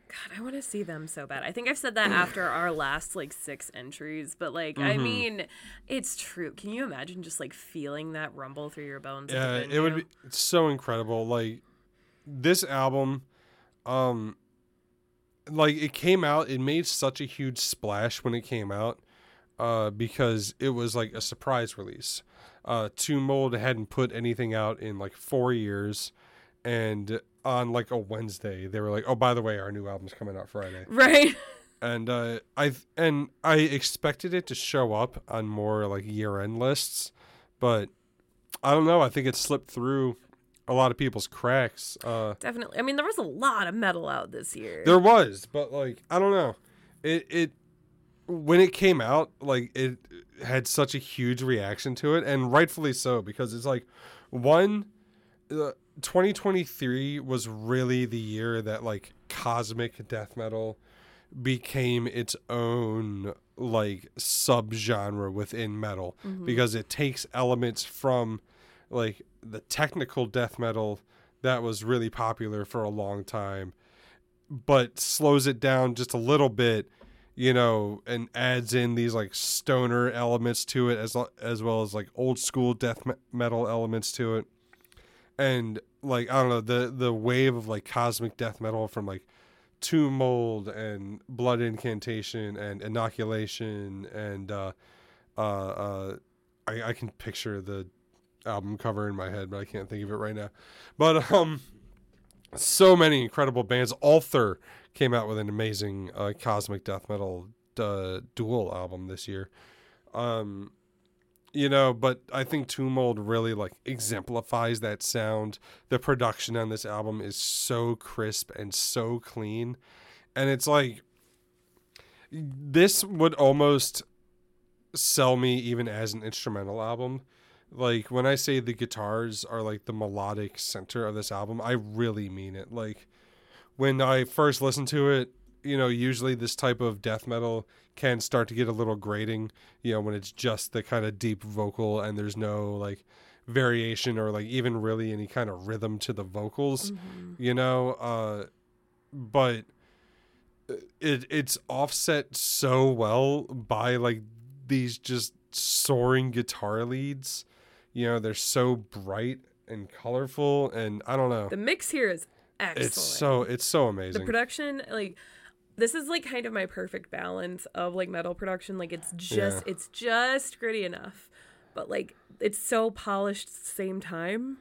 God, I want to see them so bad. I think I've said that after our last like six entries, but like, I Mhm. mean, it's true. Can you imagine just like feeling that rumble through your bones? Yeah, it would be it's so incredible. Like this album, um, like it came out, it made such a huge splash when it came out, uh, because it was like a surprise release. Uh, Tomb Mold hadn't put anything out in like four years, and on like a Wednesday, they were like, "Oh, by the way, our new album's coming out Friday." Right. and uh, I and I expected it to show up on more like year end lists, but I don't know. I think it slipped through a lot of people's cracks. Uh, Definitely. I mean, there was a lot of metal out this year. there was, but like I don't know. It it when it came out, like it had such a huge reaction to it, and rightfully so because it's like one. Uh, 2023 was really the year that like cosmic death metal became its own like subgenre within metal Mhm. because it takes elements from like the technical death metal that was really popular for a long time but slows it down just a little bit you know and adds in these like stoner elements to it as as well as like old school death metal elements to it and like I don't know the the wave of like cosmic death metal from like Tomb Mold and Blood Incantation and Inoculation and uh, uh, uh, I, I can picture the album cover in my head, but I can't think of it right now. But um, so many incredible bands. Althor came out with an amazing uh, cosmic death metal uh, dual album this year. Um, you know, but I think Tomb Mold really like exemplifies that sound. The production on this album is so crisp and so clean, and it's like this would almost sell me even as an instrumental album. Like when I say the guitars are like the melodic center of this album, I really mean it. Like when I first listened to it, you know, usually this type of death metal can start to get a little grating, you know, when it's just the kind of deep vocal and there's no like variation or like even really any kind of rhythm to the vocals, you know, uh but it it's offset so well by like these just soaring guitar leads. You know, they're so bright and colorful and I don't know. The mix here is excellent. It's so it's so amazing. the production like this is like kind of my perfect balance of like metal production like it's just Yeah. it's just gritty enough but like it's so polished at the same time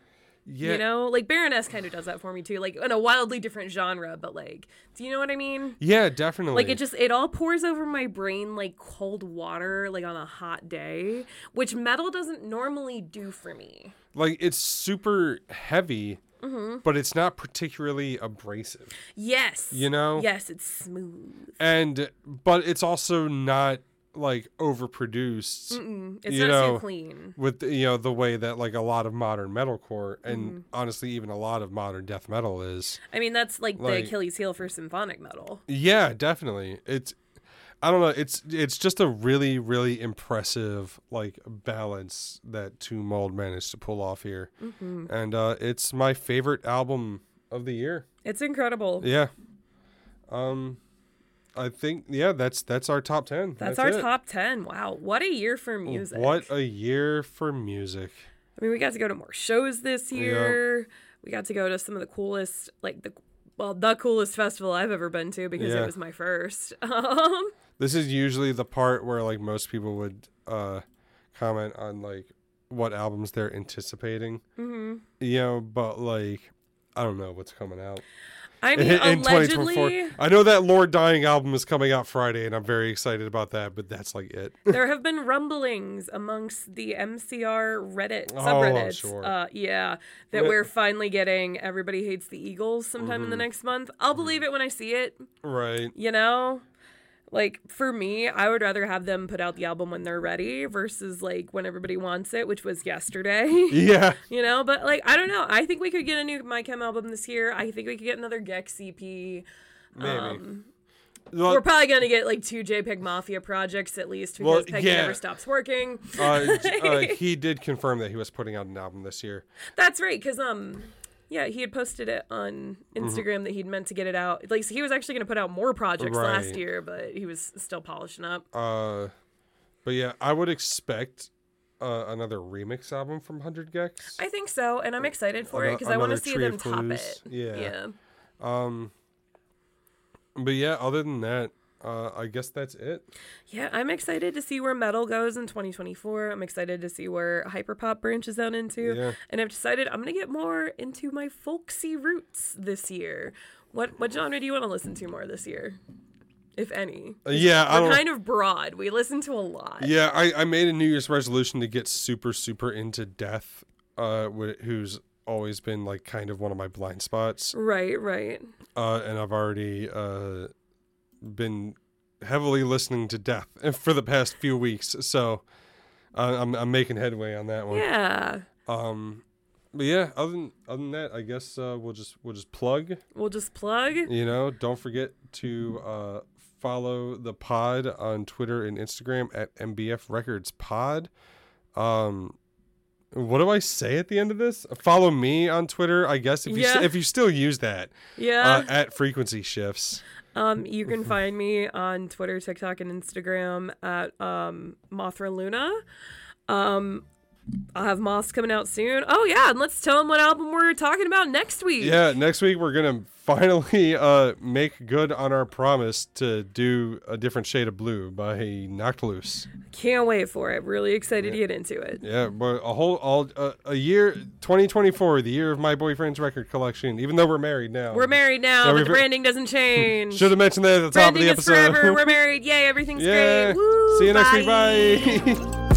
yeah. you know like baroness kind of does that for me too like in a wildly different genre but like do you know what i mean Yeah, definitely. like it just it all pours over my brain like cold water like on a hot day which metal doesn't normally do for me like it's super heavy, Mm-hmm. but it's not particularly abrasive. yes You know? yes it's smooth And but it's also not like overproduced. Mm, it's you not know, too clean with you know the way that like a lot of modern metalcore and Mm-hmm. honestly even a lot of modern death metal is. i mean that's like, Like- the achilles heel for symphonic metal Yeah, definitely. It's I don't know, it's it's just a really really impressive like balance that Tomb Mold managed to pull off here. Mm-hmm. And uh it's my favorite album of the year. It's incredible. Yeah. Um I think yeah, that's that's our top 10. That's, our it. top 10. Wow. What a year for music. What a year for music. I mean, we got to go to more shows this year. We got to go to some of the coolest, like the, well, the coolest festival I've ever been to because Yeah. it was my first. Um, This is usually the part where like most people would uh comment on like what albums they're anticipating. mhm. You know, but like I don't know what's coming out. I mean, in allegedly, 2024. I know that Lord Dying album is coming out Friday and I'm very excited about that, but that's like it. there have been rumblings amongst the MCR Reddit Oh, subreddits. sure. Uh, yeah, that. Mm-hmm. we're finally getting Everybody Hates the Eagles sometime in the next month. I'll believe it when I see it. right. you know like for me i would rather have them put out the album when they're ready versus like when everybody wants it which was yesterday Yeah. you know but like i don't know i think we could get a new my chem album this year i think we could get another gecs ep Maybe. Um, Well, we're probably gonna get like two JPEGMAFIA projects at least because Well, peggy yeah. never stops working uh, uh, he did confirm that he was putting out an album this year. That's right, because um, yeah, he had posted it on Mm-hmm. Instagram that he'd meant to get it out. Like he was actually going to put out more projects last year, but he was still polishing up. Uh, but yeah, I would expect uh, another remix album from Hundred gecs. I think so, and I'm excited for it because I want to see them top it. Yeah. yeah. Um, but yeah, other than that, uh, I guess that's it. Yeah, I'm excited to see where metal goes in 2024. I'm excited to see where hyperpop branches out into. Yeah. And I've decided I'm going to get more into my folksy roots this year. What what genre do you want to listen to more this year? If any. Uh, yeah, We're kind of broad. We listen to a lot. Yeah, I, I made a New Year's resolution to get super super into Death, uh, wh- who's always been like kind of one of my blind spots. Right, right. uh, and I've already uh, been heavily listening to Death for the past few weeks. So uh, I'm I'm making headway on that one. Yeah. Um, but yeah, other than other than that, I guess uh, we'll just we'll just plug. We'll just plug. You know, don't forget to uh, follow the pod on Twitter and Instagram at MBF Records Pod. Um, what do I say at the end of this? Follow me on Twitter, I guess if you Yeah. st- if you still use that Yeah. uh, at Frequency Shifts. Um, you can find me on Twitter, TikTok, and Instagram at um, Mothra Luna. Um, I'll have Moss coming out soon. Oh yeah, and let's tell them what album we're talking about next week. Yeah, next week we're gonna finally uh make good on our promise to do a different shade of blue by Knocked Loose. Can't wait for it. Really excited to get into it. Yeah, but a whole all uh, a year 2024, the year of my boyfriend's record collection. Even though we're married now, We're married now, Yeah, but the branding doesn't change. Should have mentioned that at the top of Branding the is episode. forever. We're married. Yay, everything's yeah. great. Woo, See you next week. bye. Bye.